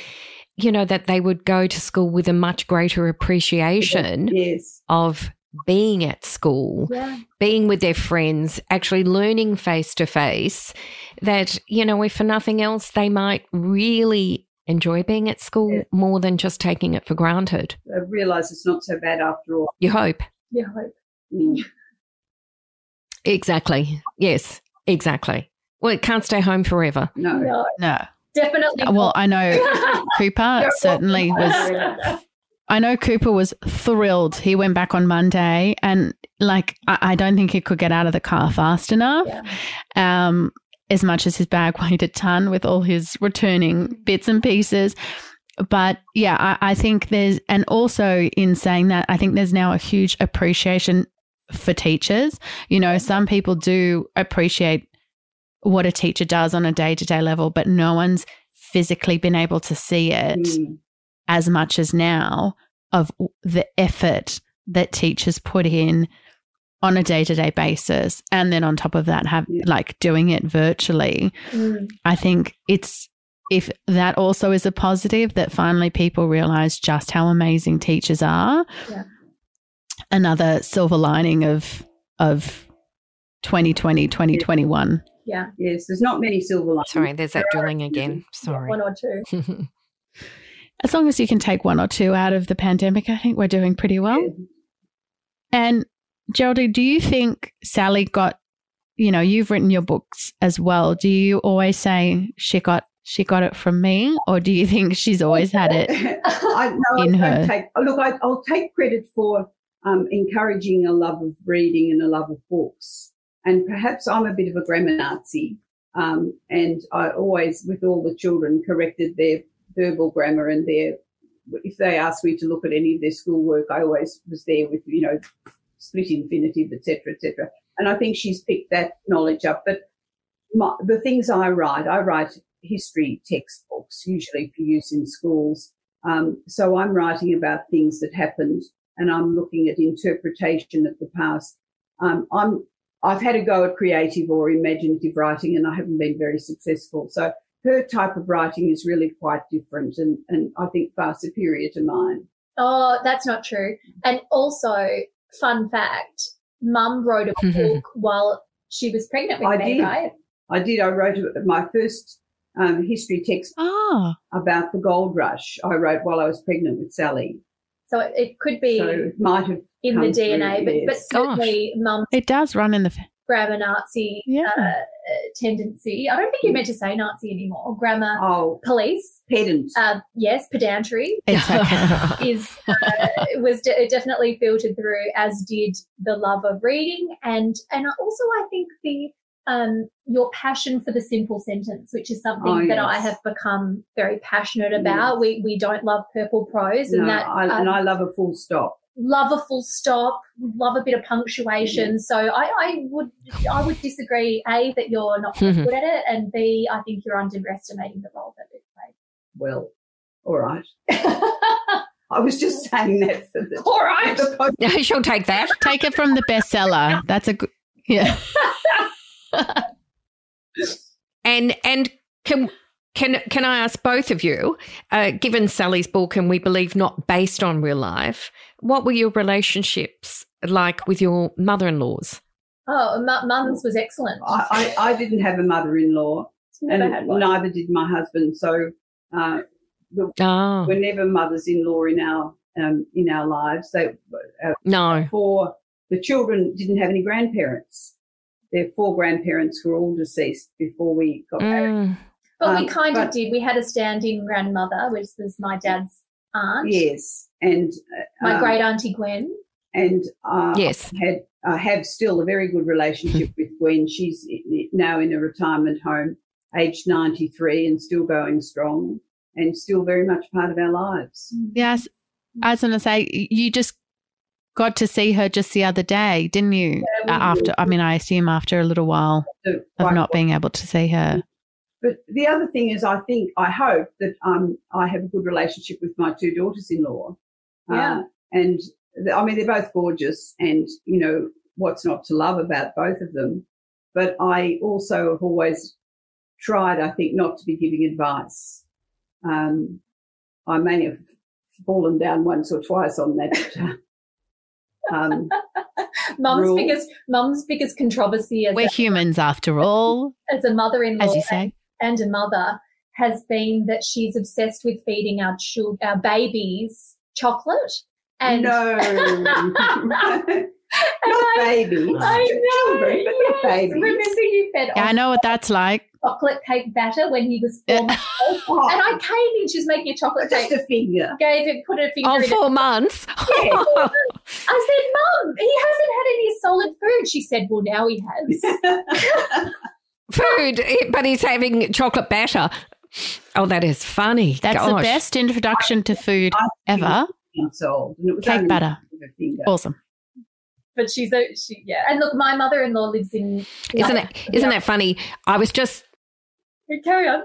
you know that they would go to school with a much greater appreciation Yes. of being at school yeah being with their friends, actually learning face to face, that, you know, if for nothing else, they might really enjoy being at school Yeah. more than just taking it for granted. I realise it's not so bad after all. You hope. I hope. Mm. Exactly. Yes, exactly. Well, it can't stay home forever. No. no No. definitely Well, I know Cooper certainly was. was I know Cooper was thrilled. He went back on Monday, and like I, I don't think he could get out of the car fast enough. Yeah. Um, as much as his bag weighed a ton with all his returning bits and pieces. But yeah, I, I think there's, and also in saying that, I think there's now a huge appreciation for teachers. You know, some people do appreciate what a teacher does on a day to day level, but no one's physically been able to see it Mm. as much as now of the effort that teachers put in on a day-to-day basis and then on top of that have Yeah. like doing it virtually Mm. i think it's if that also is a positive that finally people realize just how amazing teachers are Yeah. another silver lining of of 2020 2021 yeah Yes. There's not many silver linings. Sorry, there's that drilling again. Sorry. one or two as long as you can take one or two out of the pandemic i think we're doing pretty well Yeah. And Geraldine, do you think Sally got, you know, you've written your books as well. Do you always say she got she got it from me, or do you think she's always had it? I, no, in I her. Take, look, I, I'll take credit for um, encouraging a love of reading and a love of books. And perhaps I'm a bit of a grammar Nazi. Um, and I always, with all the children, corrected their verbal grammar and their, if they asked me to look at any of their schoolwork, I always was there with, you know, split infinitive, etc., etc. And I think she's picked that knowledge up. But my, the things I write, I write history textbooks, usually for use in schools. Um, so I'm writing about things that happened and I'm looking at interpretation of the past. Um, I'm I've had a go at creative or imaginative writing, and I haven't been very successful. So her type of writing is really quite different, and and I think far superior to mine. Oh, that's not true. And also, fun fact: Mum wrote a book while she was pregnant with I me, did. right? I did. I wrote my first um, history text Oh, about the gold rush. I wrote while I was pregnant with Sally. So it, it could be So it might have in the DNA, but, but certainly Mum's it does run in the. grammar Nazi Yeah. uh, uh, tendency. I don't think you're meant to say Nazi anymore. Grammar oh police, pedant. uh, yes, pedantry okay. is uh, was de- definitely filtered through, as did the love of reading, and and also I think the um, your passion for the simple sentence, which is something Oh, that I have become very passionate about. We we don't love purple prose, and that I, um, and I love a full stop. Love a full stop, love a bit of punctuation. Mm-hmm. So I, I would I would disagree. A that you're not very good at it, and B I think you're underestimating the role that it plays. Well, all right. I was just saying that for the. All right. for the. She'll take that. Take it from the bestseller. That's a good. Yeah. And and can can can I ask both of you, uh, given Sally's book and we believe not based on real life, what were your relationships like with your mother-in-laws? oh, mu- mum's was excellent. I, I, I didn't have a mother-in-law, and neither did my husband. So uh, the, Oh we're never mothers-in-law in our um, in our lives. They uh, no, for the children didn't have any grandparents. Their four grandparents were all deceased before we got married. Mm. But we um, kind of did. We had a stand-in grandmother, which was my dad's aunt, Yes, and uh, my um, great auntie Gwen. and uh, yes. had I have still a very good relationship with Gwen. She's i- i- now in a retirement home, aged ninety three, and still going strong, and still very much part of our lives. Yes. I was going to say, you just got to see her just the other day, didn't you? we Uh, after, did. I mean, I assume after a little while of not well. being able to see her. But the other thing is, I think, I hope that um, I have a good relationship with my two daughters-in-law. Yeah. Uh, and th- I mean, they're both gorgeous, and you know what's not to love about both of them. But I also have always tried, I think, not to be giving advice. Um, I may have fallen down once or twice on that. um, Mum's Rule. biggest mum's biggest controversy as We're a, humans after all, as a mother-in-law as you say. And a mother has been that she's obsessed with feeding our chil- our babies chocolate. And no, not babies, I know, children, but not babies. Remember you fed Yeah, I know what that's like. chocolate cake batter when he was four months old? Oh, And I came in, she was making a chocolate just cake. a finger. Gave it, put a finger Oh, in it. four months. I said, Mum, he hasn't had any solid food. She said, Well, now he has. Food, eh, but he's having chocolate batter. Oh, that is funny. That's the best introduction to food ever. months old. And it was Cake batter. with a finger. Awesome. But she's a, she, yeah. And look, my mother in law lives in. Isn't it? Isn't that funny? I was just. Carry on.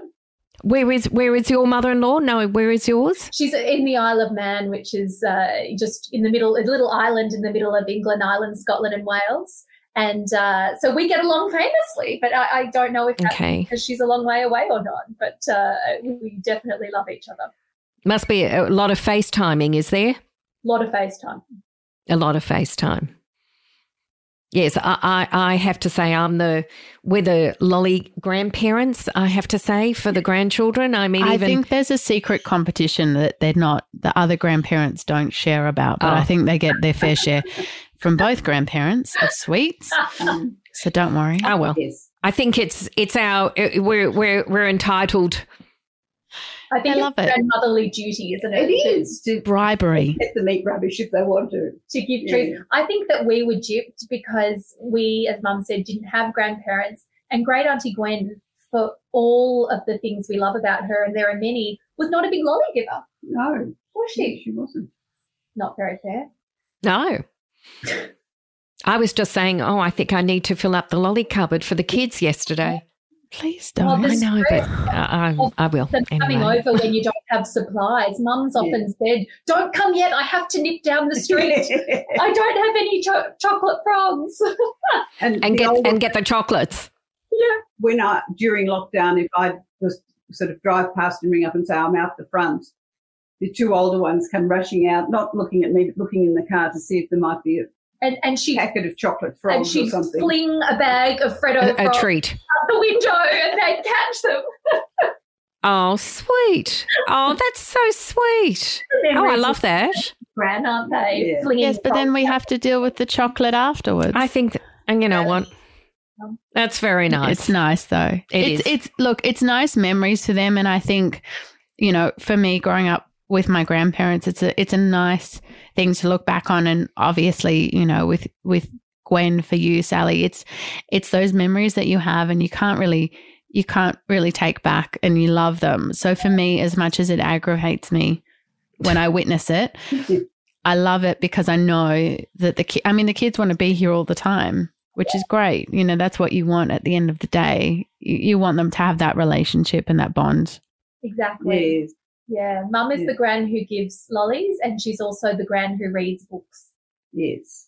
Where is where is your mother-in-law? No, where is yours? She's in the Isle of Man, which is uh, just in the middle, a little island in the middle of England, Ireland, Scotland, and Wales. And uh, so we get along famously, but I, I don't know if that's Okay, because she's a long way away or not. But uh, we definitely love each other. must be a lot of FaceTiming. Is there A lot of FaceTime. a lot of FaceTime? Yes, I, I, I have to say I'm the we're the lolly grandparents. I have to say for the grandchildren. I mean, I even think there's a secret competition that they're not, the other grandparents don't share about, but Oh. I think they get their fair share from both grandparents of sweets. So don't worry. oh well. yes. I think it's it's our uh, we're we're we're entitled. I think I it's love it. grandmotherly duty, isn't it? It is to Bribery. let the eat rubbish if they want to. to give Yeah. truth. I think that we were duped because we, as Mum said, didn't have grandparents. And great Auntie Gwen, for all of the things we love about her, and there are many, was not a big lolly giver. No, Was she? she wasn't. Not very fair. No. I was just saying, oh, I think I need to fill up the lolly cupboard for the kids yesterday. Please don't. the I know, but I, I, uh, I will. coming Anyway. over when you don't have supplies. Mum's often said, "Don't come yet. I have to nip down the street. I don't have any cho- chocolate frogs." and And get older- and get the chocolates. yeah, when I during lockdown, if I just sort of drive past and ring up and say I'm out the front, the two older ones come rushing out, not looking at me, but looking in the car to see if there might be a and and she packet of chocolate frogs or she'd something. fling a bag of Freddo A, a treat. out the window, and they'd catch them. Oh, sweet. Oh, that's so sweet. Oh, I love that. Gran, aren't they? Yeah. Flinging Yes, but then we have to deal with the chocolate afterwards. I think, th- and you know what? That's very nice. It's nice though. It it's, is. It's look, it's nice memories for them, and I think, you know, for me growing up with my grandparents, it's a it's a nice thing to look back on, and obviously, you know, with with Gwen for you, Sally, it's it's those memories that you have, and you can't really you can't really take back, and you love them. So for me, as much as it aggravates me when I witness it, I love it because I know that the ki- I mean the kids want to be here all the time, which is great. You know, that's what you want at the end of the day. You, you want them to have that relationship and that bond. exactly. Yes. Yeah, Mum is Yeah. the gran who gives lollies, and she's also the gran who reads books. Yes.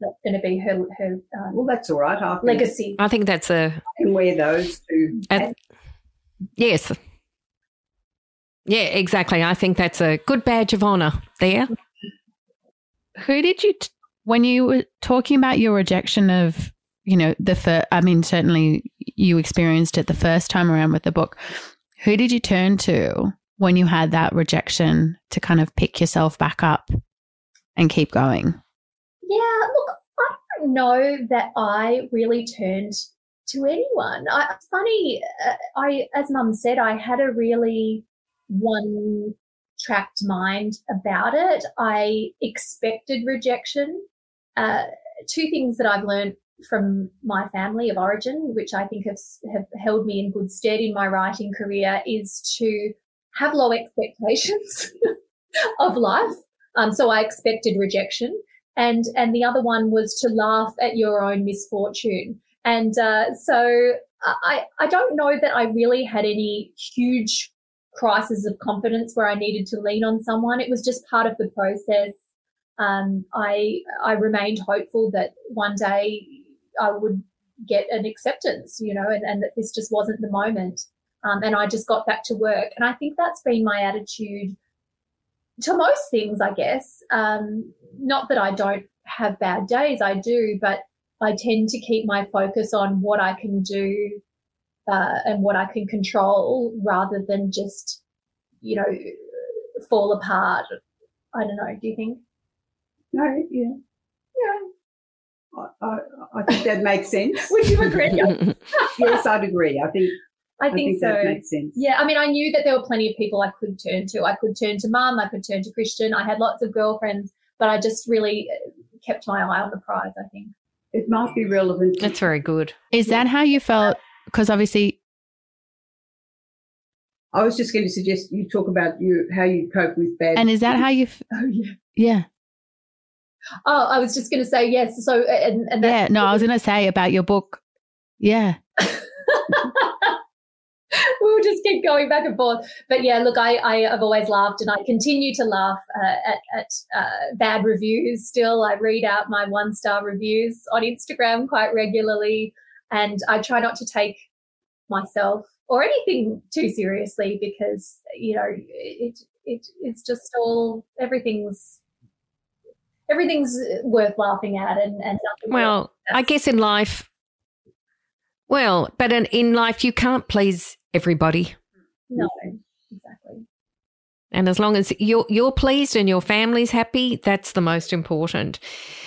That's going to be her her um, Well, that's all right. I can, legacy. I think that's a I can wear those too. At- yes. Yeah, exactly. I think that's a good badge of honor there. Who did you, t- when you were talking about your rejection of, you know, the first, I mean, certainly you experienced it the first time around with the book. Who did you turn to when you had that rejection to kind of pick yourself back up and keep going? Yeah, look, I don't know that I really turned to anyone. I, funny, uh, I as Mum said, I had a really one tracked mind about it. I expected rejection. Uh, two things that I've learned from my family of origin, which I think have, have held me in good stead in my writing career, is to have low expectations of life. Um, so I expected rejection and and the other one was to laugh at your own misfortune. And uh, so I I don't know that I really had any huge crisis of confidence where I needed to lean on someone. It was just part of the process. Um, I I remained hopeful that one day I would get an acceptance, you know, and, and that this just wasn't the moment. Um, and I just got back to work. And I think that's been my attitude to most things, I guess. Um, not that I don't have bad days, I do, but I tend to keep my focus on what I can do uh, and what I can control rather than just, you know, fall apart. I don't know. Do you think? No, yeah. Yeah. I, I, I think that makes sense. Would you agree? yes, I'd agree. I think I I think, think so. that makes sense. Yeah, I mean, I knew that there were plenty of people I could turn to. I could turn to mum, I could turn to Christian. I had lots of girlfriends, but I just really uh, kept my eye on the prize, I think. It might be relevant. That's very good. Is that how you felt? Because obviously, I was just going to suggest you talk about you how you cope with bad. and is that how you, f- Oh, yeah. yeah. Oh, I was just going to say yes. So, uh, and, and Yeah. that's No, I was going to say about your book. Yeah. we'll just keep going back and forth. But yeah, look, I, I have always laughed and I continue to laugh uh, at, at uh, bad reviews still. I read out my one star reviews on Instagram quite regularly. And I try not to take myself or anything too seriously because, you know, it, it, it's just all, everything's, everything's worth laughing at and, and Well, I guess in life, well, but in, in life, you can't please everybody. no, exactly. And as long as you're you're pleased and your family's happy, that's the most important.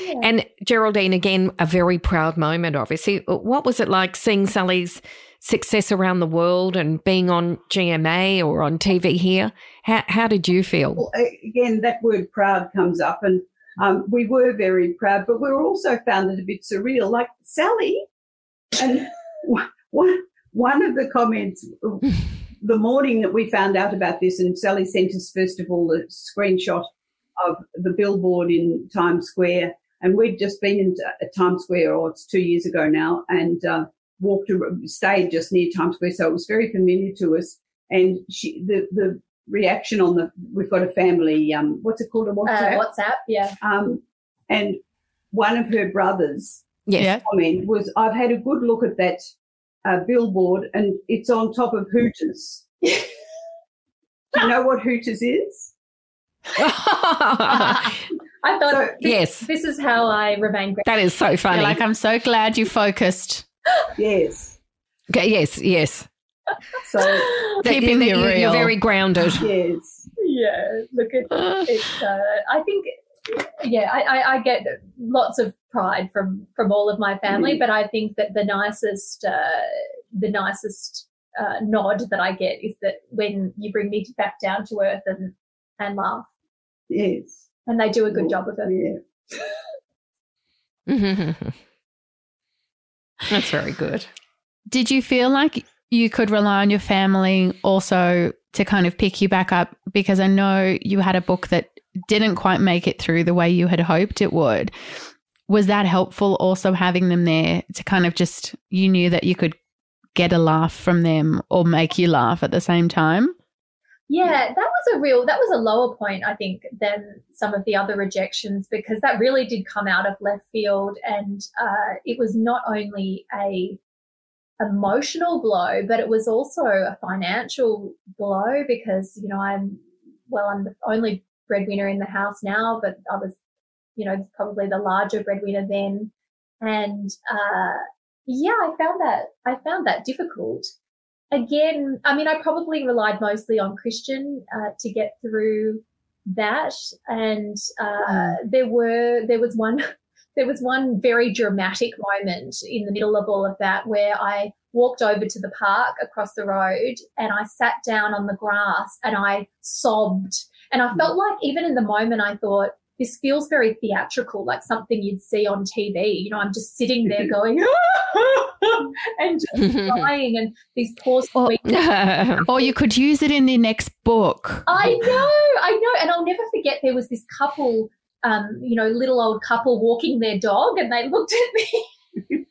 Yeah. And Geraldine, again, a very proud moment, obviously. What was it like seeing Sally's success around the world and being on GMA or on TV here? How, how did you feel? Well, again, that word proud comes up, and um, we were very proud, but we were also found it a bit surreal. Like Sally, and one- one one of the comments the morning that we found out about this, and Sally sent us first of all a screenshot of the billboard in Times Square, and we'd just been in uh, Times Square, or it's two years ago now, and uh, walked, stayed just near Times Square, so it was very familiar to us. And she, the the reaction on the we've got a family um what's it called a WhatsApp? Uh, WhatsApp, yeah. Um, and one of her brothers Yes. Yeah. comment was, "I've had a good look at that uh, billboard, and it's on top of Hooters." Do you know what Hooters is? I thought So- this, yes. this is how I remain great. That is so You're funny. like, I'm so glad you focused. Yes. Okay, yes, yes. So Keeping that it you- You're very grounded. yes, yeah, look at it's. Uh, I think, yeah, I, I, I get lots of pride from from all of my family, Mm. but I think that the nicest, uh, the nicest uh, nod that I get is that when you bring me back down to earth and and laugh, yes, and they do a good job of it. Yeah. That's very good. Did you feel like you could rely on your family also to kind of pick you back up? Because I know you had a book that didn't quite make it through the way you had hoped it would. Was that helpful also having them there to kind of just, you knew that you could get a laugh from them or make you laugh at the same time? Yeah, that was a real, that was a lower point, I think, than some of the other rejections because that really did come out of left field. And uh, it was not only a emotional blow, but it was also a financial blow because, you know, I'm, well, I'm the only breadwinner in the house now, but I was, you know, probably the larger breadwinner then. And, uh, yeah, I found that, I found that difficult. Again, I mean, I probably relied mostly on Christian uh, to get through that, and uh, there were there was one there was one very dramatic moment in the middle of all of that where I walked over to the park across the road and I sat down on the grass and I sobbed, and I felt like even in the moment I thought. This feels very theatrical, like something you'd see on TV. You know, I'm just sitting there going, and just crying, and these poor sweet Or you could use it in the next book. I know, I know, and I'll never forget. There was this couple, um, you know, little old couple walking their dog, and they looked at me,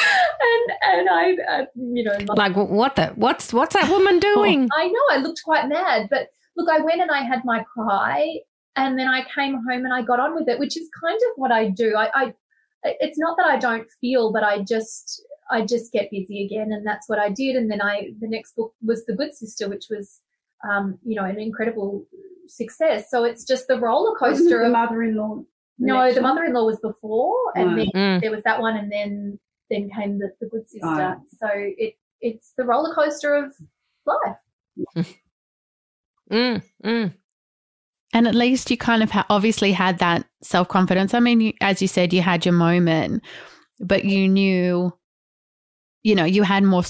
and and I, uh, you know, my- like what the what's what's that woman doing? I know I looked quite mad, but look, I went and I had my cry, and then I came home and I got on with it, which is kind of what I do. I, I it's not that I don't feel, but I just I just get busy again, and that's what I did. And then I the next book was The Good Sister, which was, um, you know, an incredible success. So it's just the roller Wasn't coaster the of mother-in-law? no, next the mother-in-law was before, and Right. then Mm. there was that one, and then then came the, the good sister. Right. So it it's the roller coaster of life. Mm, mm. And at least you kind of ha- obviously had that self confidence. I mean, you, as you said, you had your moment, but you knew, you know, you had more.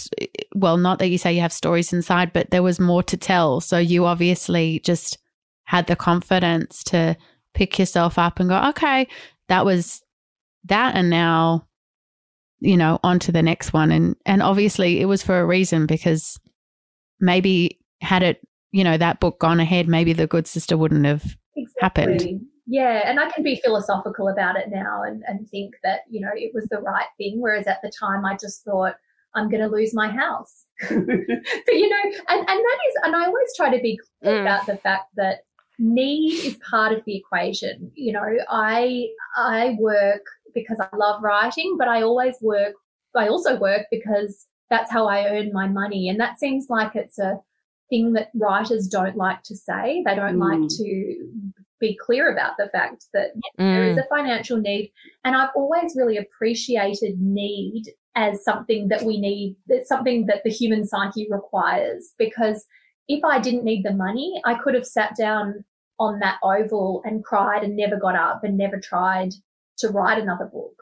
Well, not that you say you have stories inside, but there was more to tell. So you obviously just had the confidence to pick yourself up and go, okay, that was that. And now, you know, on to the next one. And, and obviously it was for a reason because maybe had it, you know, that book gone ahead, maybe the good sister wouldn't have happened. Yeah, and I can be philosophical about it now and, and think that, you know, it was the right thing. Whereas at the time I just thought, I'm going to lose my house. but, you know, and, and that is, and I always try to be clear Mm. about the fact that need is part of the equation. You know, I, I work because I love writing, but I always work, I also work because that's how I earn my money. And that seems like it's a thing that writers don't like to say. They don't like Mm. to be clear about the fact that there is Mm. a financial need. And I've always really appreciated need as something that we need, it's something that the human psyche requires. Because if I didn't need the money, I could have sat down on that oval and cried and never got up and never tried to write another book.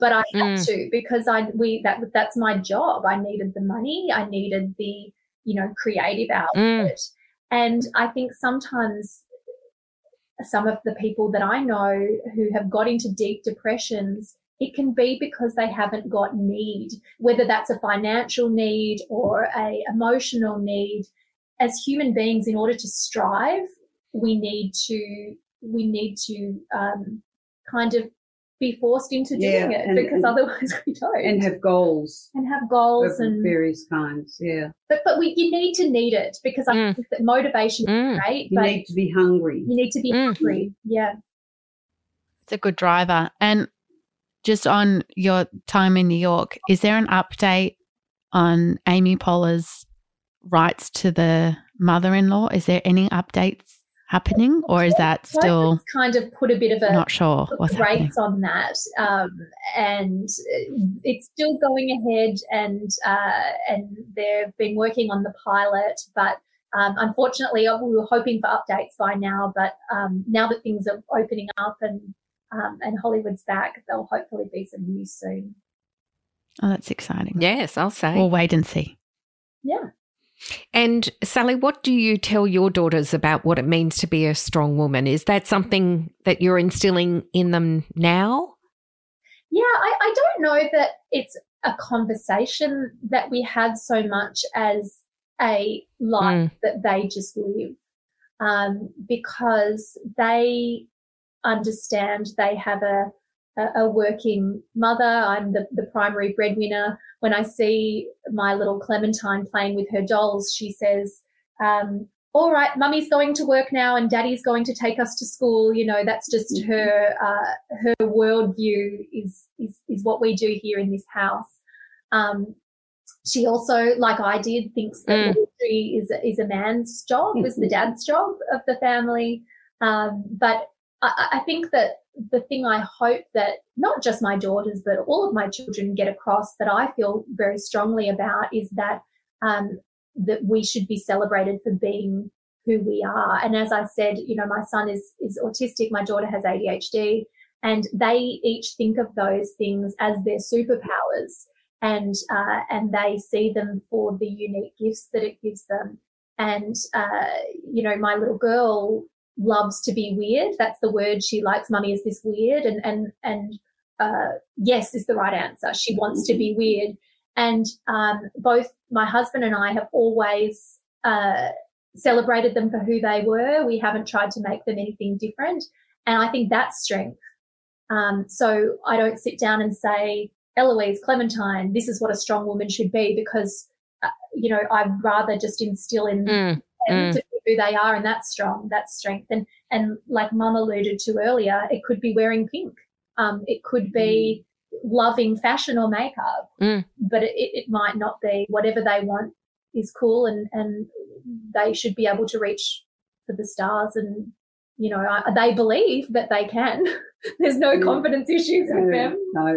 But I had Mm. to because I we that that's my job. I needed the money. I needed the you know creative output. And I think sometimes some of the people that I know who have got into deep depressions, it can be because they haven't got need, whether that's a financial need or a emotional need. As human beings, in order to strive, we need to we need to um, kind of be forced into doing Yeah, it and- because and- otherwise we don't. and have goals and have goals and various kinds. Yeah, but but we you need to need it because I Mm. think that motivation Mm. is great, you but need to be hungry. you need to be Mm. hungry. Yeah. It's a good driver. And just on your time in New York, is there an update on Amy Poehler's rights to the mother in law? Is there any updates happening or is that So still kind of put a bit of a not sure put what's happening? brakes on that, um, and uh, it's still going ahead, and uh, and they've been working on the pilot, but. Um, unfortunately, uh, we were hoping for updates by now, but um, now that things are opening up and um, and Hollywood's back, there'll hopefully be some news soon. Oh, that's exciting. Yes, I'll say. We'll wait and see. Yeah. And Sally, what do you tell your daughters about what it means to be a strong woman? Is that something that you're instilling in them now? Yeah, I, I don't know that it's a conversation that we have so much as a life that they just live um, because they understand they have a, a, a working mother. I'm the, the primary breadwinner. When I see my little Clementine playing with her dolls, she says, um, all right, mummy's going to work now and daddy's going to take us to school. You know, that's just her, uh, her worldview is, is, is what we do here in this house. Um, she also, like I did, thinks that Mm. laundry is, a- is a man's job, is the dad's job of the family. Um, but I, I think that the thing I hope that not just my daughters, but all of my children get across that I feel very strongly about is that um, that we should be celebrated for being who we are. And as I said, you know, my son is is autistic, my daughter has ADHD, and they each think of those things as their superpowers, and uh, and they see them for the unique gifts that it gives them. And uh, you know, my little girl loves to be weird. That's the word she likes. Mummy is this weird, and and and uh, yes is the right answer. She wants to be weird, and um, both my husband and I have always uh, celebrated them for who they were. We haven't tried to make them anything different, and I think that's strength. Um, so I don't sit down and say, Eloise, Clementine, this is what a strong woman should be, because uh, you know I'd rather just instill in Mm, them Mm. to who they are, and that's strong, that's strength. And and like Mum alluded to earlier, it could be wearing pink. Um, it could be loving fashion or makeup, Mm. but it, it it might not be. Whatever they want is cool, and and they should be able to reach for the stars. And you know, I, they believe that they can. There's no Mm. confidence issues with them. no,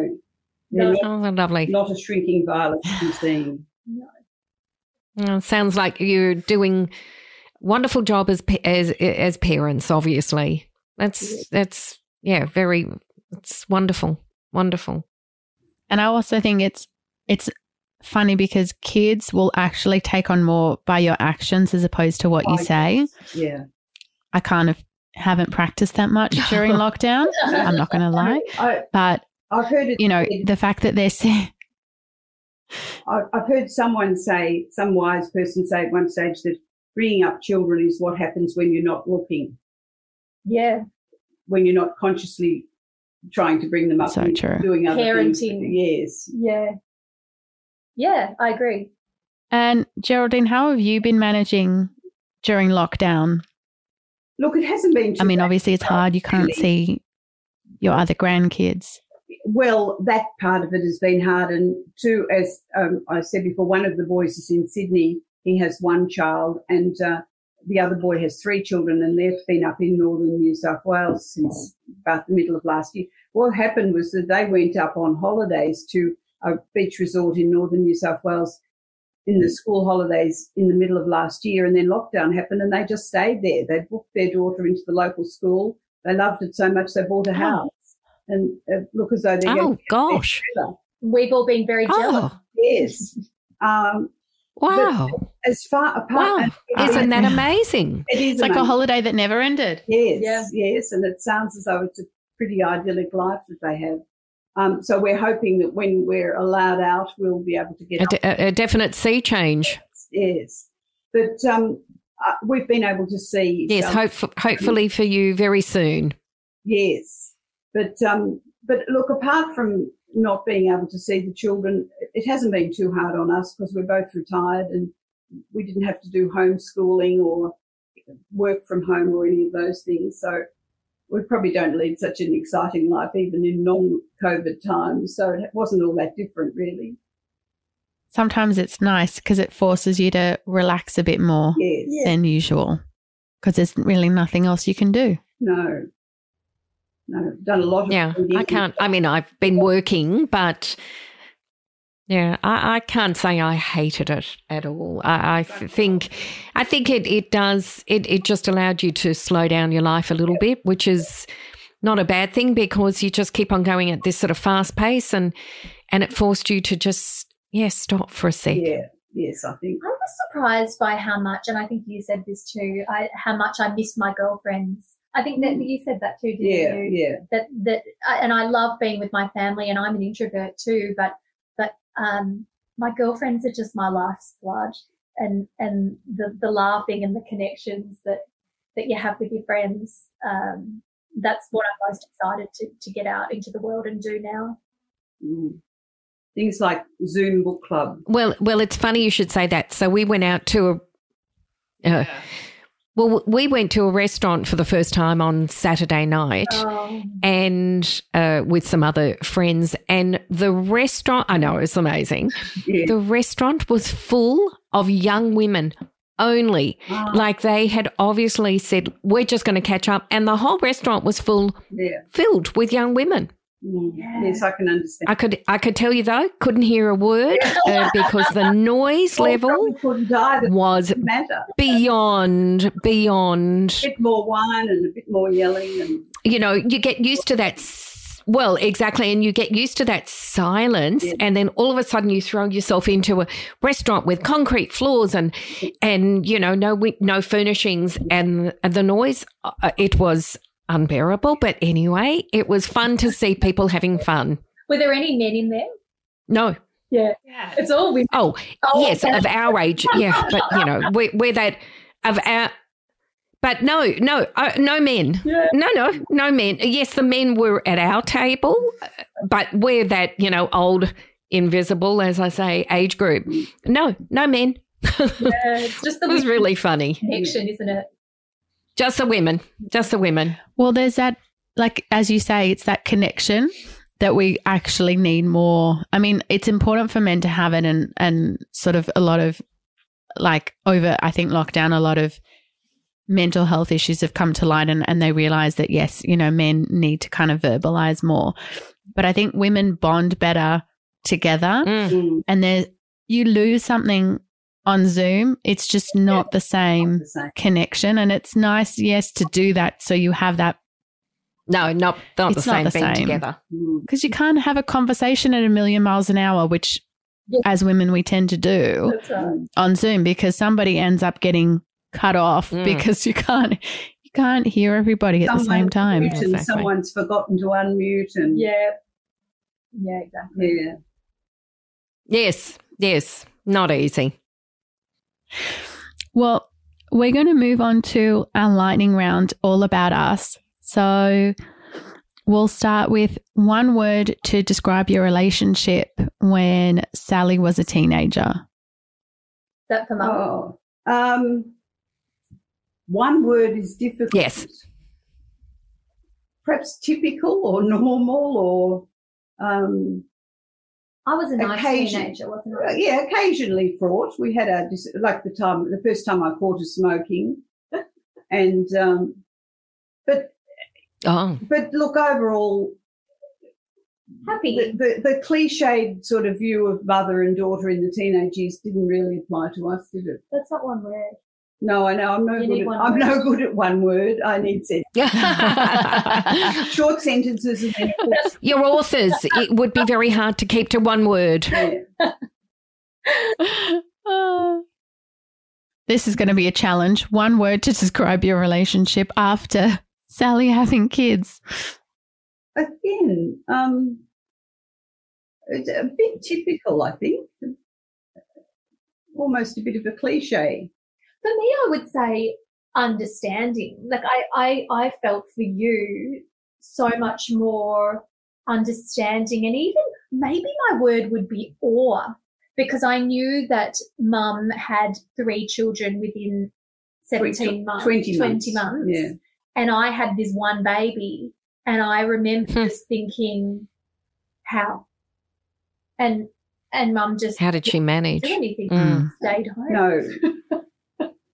they're No. Oh, lovely. not, not a shrinking violet to be seen. Oh, sounds like you're doing wonderful job as as as parents. Obviously, that's that's yeah, very. It's wonderful, wonderful. And I also think it's it's funny because kids will actually take on more by your actions as opposed to what you Oh, say. Yeah. I kind of haven't practiced that much during lockdown. I'm not going to lie, I, but I've heard it. you know, the fact that they're saying, I've heard someone say, some wise person say at one stage that bringing up children is what happens when you're not looking, Yeah, when you're not consciously trying to bring them up, So and true. doing other things. Parenting. Yes. yeah, yeah. I agree. and Geraldine, how have you been managing during lockdown? Look, it hasn't been. Too I mean, obviously it's hard. You can't see your other grandkids. Well, that part of it has been hard. And two, as um, I said before, one of the boys is in Sydney. He has one child, and uh, the other boy has three children, and they've been up in northern New South Wales since about the middle of last year. What happened was that they went up on holidays to a beach resort in northern New South Wales in the school holidays in the middle of last year, and then lockdown happened, and they just stayed there. They booked their daughter into the local school. They loved it so much they bought a Oh. house, and uh, look as though they're going Oh to gosh! We've all been very jealous. Oh Yes. Um, wow! as far apart, Wow! and it Isn't that amazing? It is It's like a holiday that never ended. Yes, Yeah. yes, and it sounds as though it's a pretty idyllic life that they have. Um, so we're hoping that when we're allowed out, we'll be able to get A, de- a- a definite sea change. Yes, but um, uh, we've been able to see. Yes, um, hope, hopefully for you very soon. Yes, but um, but look, apart from not being able to see the children, it hasn't been too hard on us because we're both retired and we didn't have to do homeschooling or work from home or any of those things. So we probably don't lead such an exciting life even in non-COVID times. So it wasn't all that different, really. Sometimes it's nice because it forces you to relax a bit more Yes. than usual because there's really nothing else you can do. No. No. Done a lot of Yeah. I can't. I mean, I've been working, but yeah, I, I can't say I hated it at all. I, I think, I think it it does. It it just allowed you to slow down your life a little bit, which is not a bad thing because you just keep on going at this sort of fast pace, and and it forced you to just yeah stop for a sec. Yeah. Yes, I think. I was surprised by how much, and I think you said this too, I, how much I missed my girlfriends. I think that you said that too, didn't Yeah, you? yeah. That that, and I love being with my family, and I'm an introvert too. But but um, my girlfriends are just my life's blood, and and the the laughing and the connections that that you have with your friends. Um, that's what I'm most excited to to get out into the world and do now. Mm. Things like Zoom book club. Well, well, it's funny you should say that. So we went out to a. Uh, well, we went to a restaurant for the first time on Saturday night. Oh, and uh, with some other friends. And the restaurant, I know, it was amazing. Yeah. The restaurant was full of young women only. Ah, Like they had obviously said, we're just going to catch up. And the whole restaurant was full, yeah. filled with young women. Mm. Yes, I can understand. I could, I could tell you though, couldn't hear a word uh, because the noise Well, level probably couldn't either. was matter. beyond, beyond. A bit more wine and a bit more yelling and you know, you get used to that. Well, exactly. And you get used to that silence. Yeah. And then all of a sudden you throw yourself into a restaurant with concrete floors and, and, you know, no, no furnishings and the noise, uh, it was unbearable. But anyway, it was fun to see people having fun. were there any men in there? No. Yeah, it's all women. Oh, Oh, yes, okay. of our age. Yeah. But, you know, we're, we're that of our, but no, no, uh, no men. Yeah. No, no, no men. Yes, the men were at our table, but we're that, you know, old, invisible, as I say, age group. No, no men. Yeah, it's just the It was really funny. connection, isn't it? Just the women. Just the women. Well, there's that, like, as you say, it's that connection that we actually need more. I mean, it's important for men to have it and, and sort of a lot of, like, over, I think, lockdown, a lot of mental health issues have come to light and, and they realize that, yes, you know, men need to kind of verbalize more. But I think women bond better together Mm. and there, you lose something on Zoom. It's just not the same the same. connection. And it's nice, yes, to do that. So you have that No, not, not the It's not same the thing same. together. Mm. because you can't have a conversation at a million miles an hour, which Yeah. as women we tend to do right. On Zoom because somebody ends up getting cut off Mm. because you can't you can't hear everybody at the same time. mute and Exactly. someone's forgotten to unmute and Yeah, yeah, exactly. yeah. Yes, yes. Not easy. Well, we're going to move on to our lightning round all about us. So we'll start with one word to describe your relationship when Sally was a teenager. That for. Oh, um, one word is difficult. Yes. Perhaps typical or normal or um, I was a nice occasion- teenager, wasn't I? yeah, occasionally fraught. We had a like the time the first time I caught her smoking, and um, but Oh, but look overall, Happy. the, the the cliched sort of view of mother and daughter in the teenage years didn't really apply to us, did it? That's not one word. No, I know I'm no You good. At, one I'm word. no good at one word. I need sen- short sentences and then your authors, it would be very hard to keep to one word. yeah. This is going to be a challenge. One word to describe your relationship after Sally having kids. again, um, it's a bit typical, I think. Almost a bit of a cliche. For me, I would say understanding. Like I, I, I felt for you so much more understanding, and even maybe my word would be awe, because I knew that mum had three children within 17 months, 20 months. 20 months. Yeah. And I had this one baby. And I remember Hmm. just thinking, how? And and mum just How did she manage? didn't anything. Mm. Stayed home. No.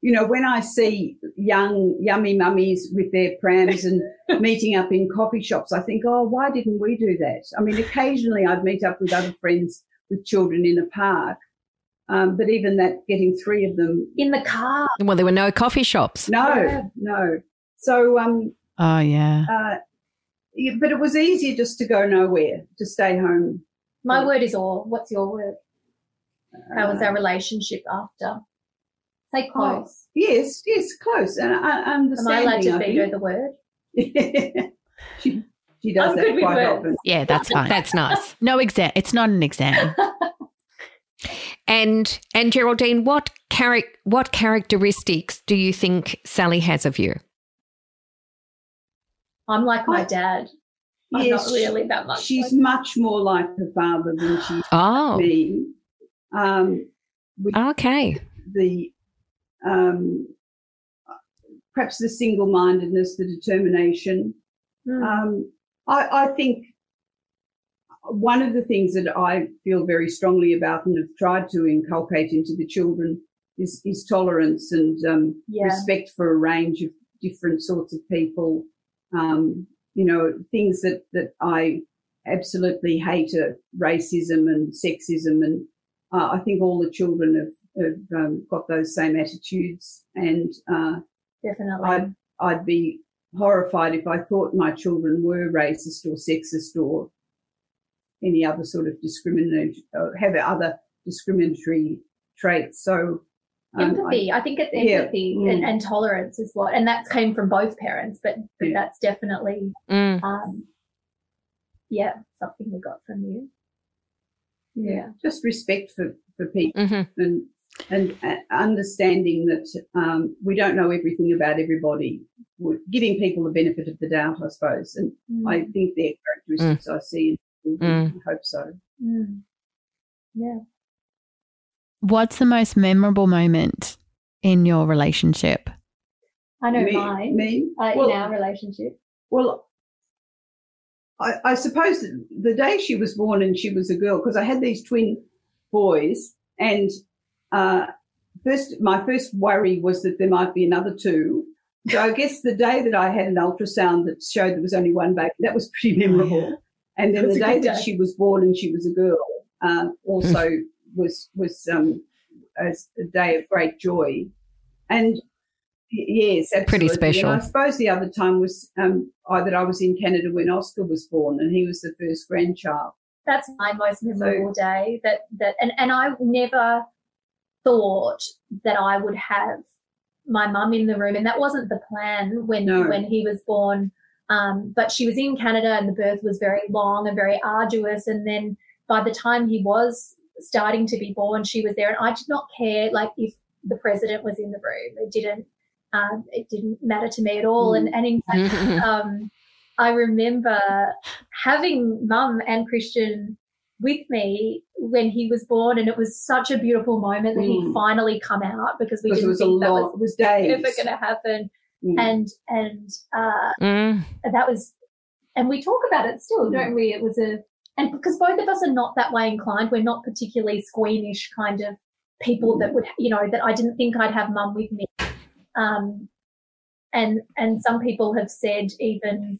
you know, when I see young, yummy mummies with their prams and meeting up in coffee shops, I think, oh, why didn't we do that? I mean, occasionally I'd meet up with other friends with children in a park. Um, but even that, getting three of them, In the car. Well, there were no coffee shops. no, Yeah. no. So, um, Oh, yeah. uh, yeah, but it was easier just to go nowhere, to stay home. My word is all. What's your word? How was Uh, our relationship after? Say Oh, close. yes, yes, close. And I, understand. Am I understanding. allowed to I feed her the word? she, she does I'm that quite often. Yeah, that's fine. That's nice. no exam. It's not an exam. And and Geraldine, what charac- what characteristics do you think Sally has of you? I'm like my I- dad. I'm Yes, not really that much. She's like- much more like her father than she is Oh, me. Um, okay. the um, perhaps the single-mindedness, the determination. Mm. Um, I, I think one of the things that I feel very strongly about and have tried to inculcate into the children is, is tolerance and um, yeah. respect for a range of different sorts of people. Um, you know, things that, that I absolutely hate are racism and sexism. And uh, I think all the children have, have um, got those same attitudes. And uh, Definitely. I'd, I'd be horrified if I thought my children were racist or sexist or any other sort of discriminatory, or have other discriminatory traits. So, um, empathy. I, think it's yeah, empathy mm. and, and tolerance is what, and that came from both parents, but, but Yeah. that's definitely, Mm. um, yeah, something we got from you. yeah, Yeah. just respect for, for people hmm and and uh, understanding that um, we don't know everything about everybody, We're giving people the benefit of the doubt, I suppose. And Mm. I think they're characteristics I see. in people. Mm. I hope so. Mm. Yeah. What's the most memorable moment in your relationship? I know me, mine. me? Uh, well, in our relationship. well, I, I suppose the day she was born and she was a girl, because I had these twin boys, and uh, first my first worry was that there might be another two. So I guess the day that I had an ultrasound that showed there was only one baby, that was pretty memorable. yeah. And then the a day that she was born and she was a girl uh, also was was um, a, a day of great joy. And yes, absolutely. Pretty special. And I suppose the other time was um, I, that I was in Canada when Oscar was born, and he was the first grandchild. That's my most memorable day. That that and and I never thought that I would have my mum in the room, and that wasn't the plan when No. when he was born. Um, but she was in Canada, and the birth was very long and very arduous. And then by the time he was starting to be born, she was there, and I did not care like if the president was in the room. It didn't. Um, it didn't matter to me at all. And and in fact, um, I remember having mum and Christian with me when he was born, and it was such a beautiful moment that he'd Mm. finally come out because we Because didn't was a think that lot. was It was days. ever going to happen. Mm. And and uh, Mm. that was, and we talk about it still, Mm. don't we? It was a, and because both of us are not that way inclined, we're not particularly squeamish kind of people that would, you know, that I didn't think I'd have mum with me. Um, and and some people have said even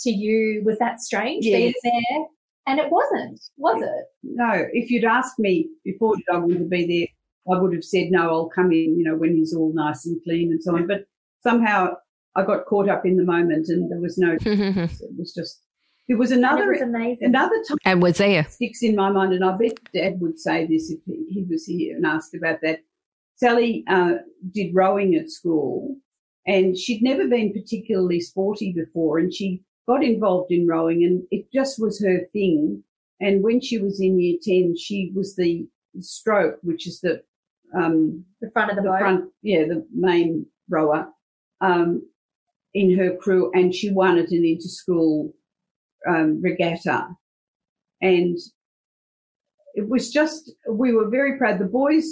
to you, was that strange being there? And it wasn't, was it? No, if you'd asked me before did I want to be there, I would have said no. I'll come in, you know, when he's all nice and clean and so on. But somehow I got caught up in the moment, and there was no. It was just. There was And it another was amazing. another time. And was there. sticks in my mind, and I bet Dad would say this if he, he was here and asked about that. Sally uh, did rowing at school, and she'd never been particularly sporty before, and she got involved in rowing, and it just was her thing. And when she was in year ten, she was the stroke, which is the um, the front of the, the boat. front, yeah, the main rower um, in her crew, and she won at an inter-school um, regatta, and it was just we were very proud. The boys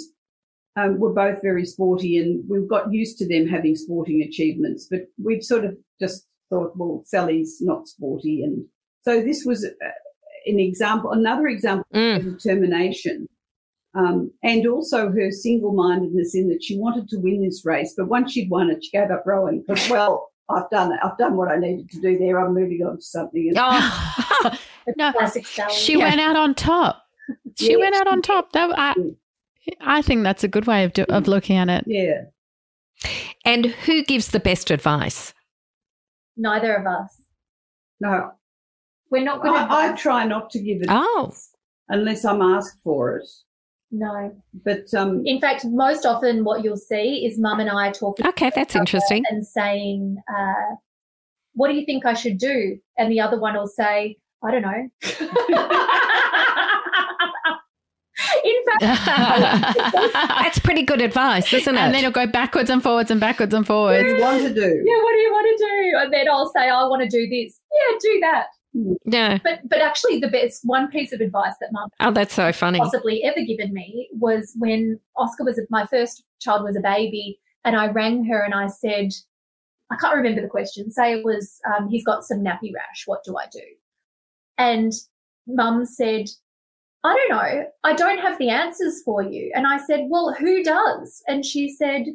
um, were both very sporty, and we got used to them having sporting achievements. But we'd sort of just thought, well, Sally's not sporty, and so this was uh, an example, another example Mm. of determination. Um, and also her single-mindedness in that she wanted to win this race, but once she'd won it, she gave up rowing. Because well, I've done it. I've done what I needed to do there. I'm moving on to something. And Oh, no, she Yeah. went out on top. She Yeah, went out on top. That, I, I think that's a good way of, do, of looking at it. yeah, and who gives the best advice? Neither of us. no, We're not good at I, I try not to give it Oh, unless I'm asked for it. No. But um, In fact, most often what you'll see is mum and I talking okay, that's interesting. and saying, uh, What do you think I should do? And the other one will say, I don't know. In fact, That's pretty good advice, isn't it? And then it'll go backwards and forwards and backwards and what forwards. do you want to do? yeah, what do you want to do? And then I'll say, I want to do this. Yeah, do that. yeah. But but actually, the best one piece of advice that mum Oh, that's so funny. possibly ever given me was when Oscar was my first child was a baby, and I rang her and I said, I can't remember the question. Say it was um, he's got some nappy rash. What do I do? And Mum said, I don't know. I don't have the answers for you. And I said, Well, who does? And she said,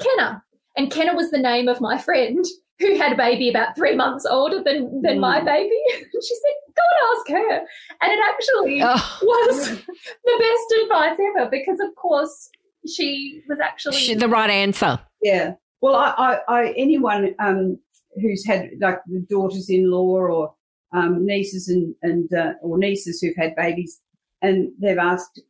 Kenna. And Kenna was the name of my friend who had a baby about three months older than, than my Mm. baby. And she said, Go and ask her. And it actually Oh, was the best advice ever because, of course, she was actually sh- the right answer. Yeah. Well, I, I, I anyone um, who's had like the daughters-in-law or um, nieces and and uh, or nieces who've had babies, and they've asked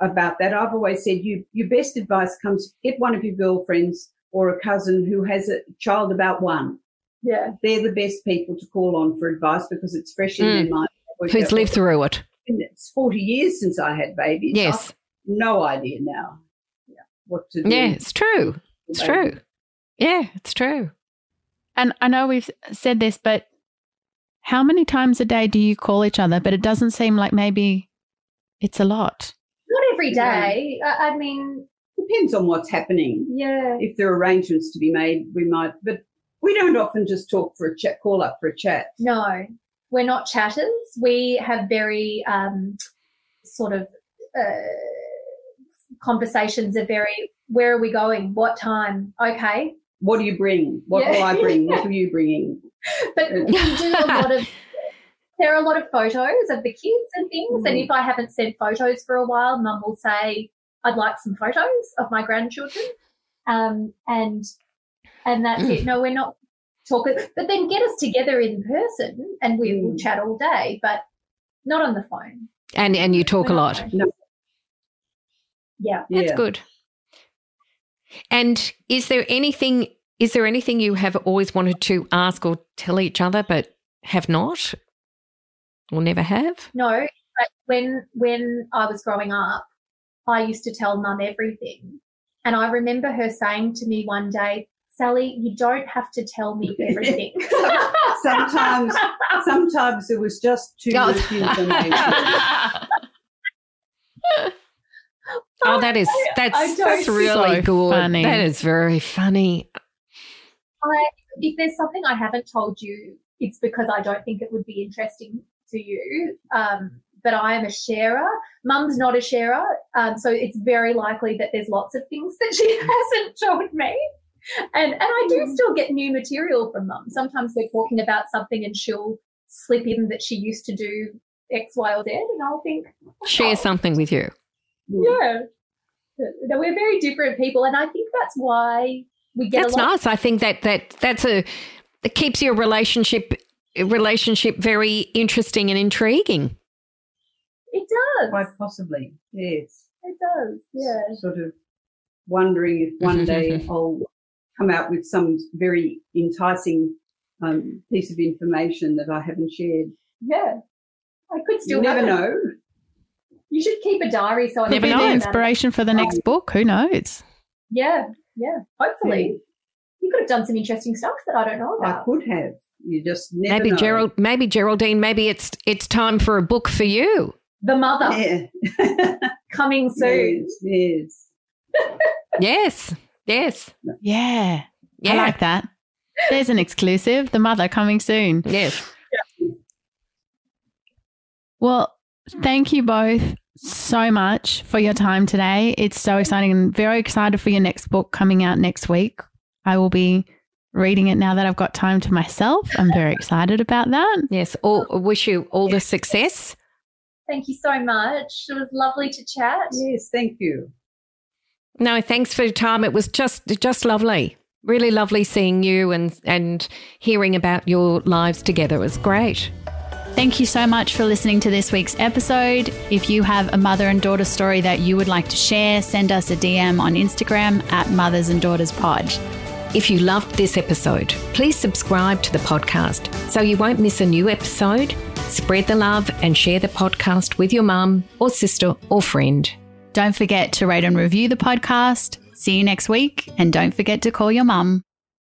about that. I've always said you your best advice comes get one of your girlfriends or a cousin who has a child about one. yeah. They're the best people to call on for advice because it's fresh in their mind. Who's lived through it? It's forty years since I had babies. Yes. I've no idea now. What to do? Yeah, it's true. It's true. Yeah, it's true. And I know we've said this, but how many times a day do you call each other? But it doesn't seem like maybe it's a lot. Not every day. I, I mean, Depends on what's happening. yeah. if there are arrangements to be made, we might, but we don't often just talk for a chat, call up for a chat. No, we're not chatters. We have very um, sort of uh, conversations are very, where are we going? What time? Okay. What do you bring? What Yeah. will I bring? What are you bringing? But we do a lot of, there are a lot of photos of the kids and things. And Mhm. if I haven't sent photos for a while, mum will say, I'd like some photos of my grandchildren. Um, and, and that's it. No, we're not talking, but then get us together in person and we will Mm. chat all day, but not on the phone. And and you talk a We're not lot. phone. No. Yeah. That's Yeah. good. And is there anything is there anything you have always wanted to ask or tell each other but have not? Or never have? No, but when when I was growing up, I used to tell mum everything. And I remember her saying to me one day, Sally, you don't have to tell me everything. Sometimes, sometimes it was just too much information. Oh, that is that's, that's really So good. funny. That is very funny. I, if there's something I haven't told you, it's because I don't think it would be interesting to you. Um, but I am a sharer. Mum's not a sharer, um, so it's very likely that there's lots of things that she hasn't told me. And and I do still get new material from mum. Sometimes we're talking about something and she'll slip in that she used to do X, Y, or Z, and I'll think, Share something with you. yeah. We're very different people, and I think that's why we get That's a lot. nice. I think that that that's a it keeps your relationship relationship very interesting and intriguing. It does. Quite possibly, yes. It does. Yeah. Sort of wondering if one day I'll come out with some very enticing um, piece of information that I haven't shared. Yeah. I could still you never have know. You should keep a diary so I Could Never be the know. inspiration for the next book. Who knows? Yeah, yeah. Hopefully. You could have done some interesting stuff that I don't know I about. could have. You just never maybe know. Gerald, maybe Geraldine, maybe it's it's time for a book for you. The mother Yeah. coming soon. yes, yes. Yes, yes, Yeah. yeah, I like that. There's an exclusive. The mother coming soon. yes. Well, thank you both so much for your time today. It's so exciting and very excited for your next book coming out next week. I will be reading it now that I've got time to myself. I'm very excited about that. Yes, all, wish you all the success. Thank you so much. It was lovely to chat. Yes, thank you. No, thanks for your time. It was just just lovely. Really lovely seeing you and and hearing about your lives together. It was great. Thank you so much for listening to this week's episode. If you have a mother and daughter story that you would like to share, send us a DM on Instagram at Mothers and Daughters Pod. If you loved this episode, please subscribe to the podcast so you won't miss a new episode. Spread the love and share the podcast with your mum or sister or friend. Don't forget to rate and review the podcast. See you next week, and don't forget to call your mum.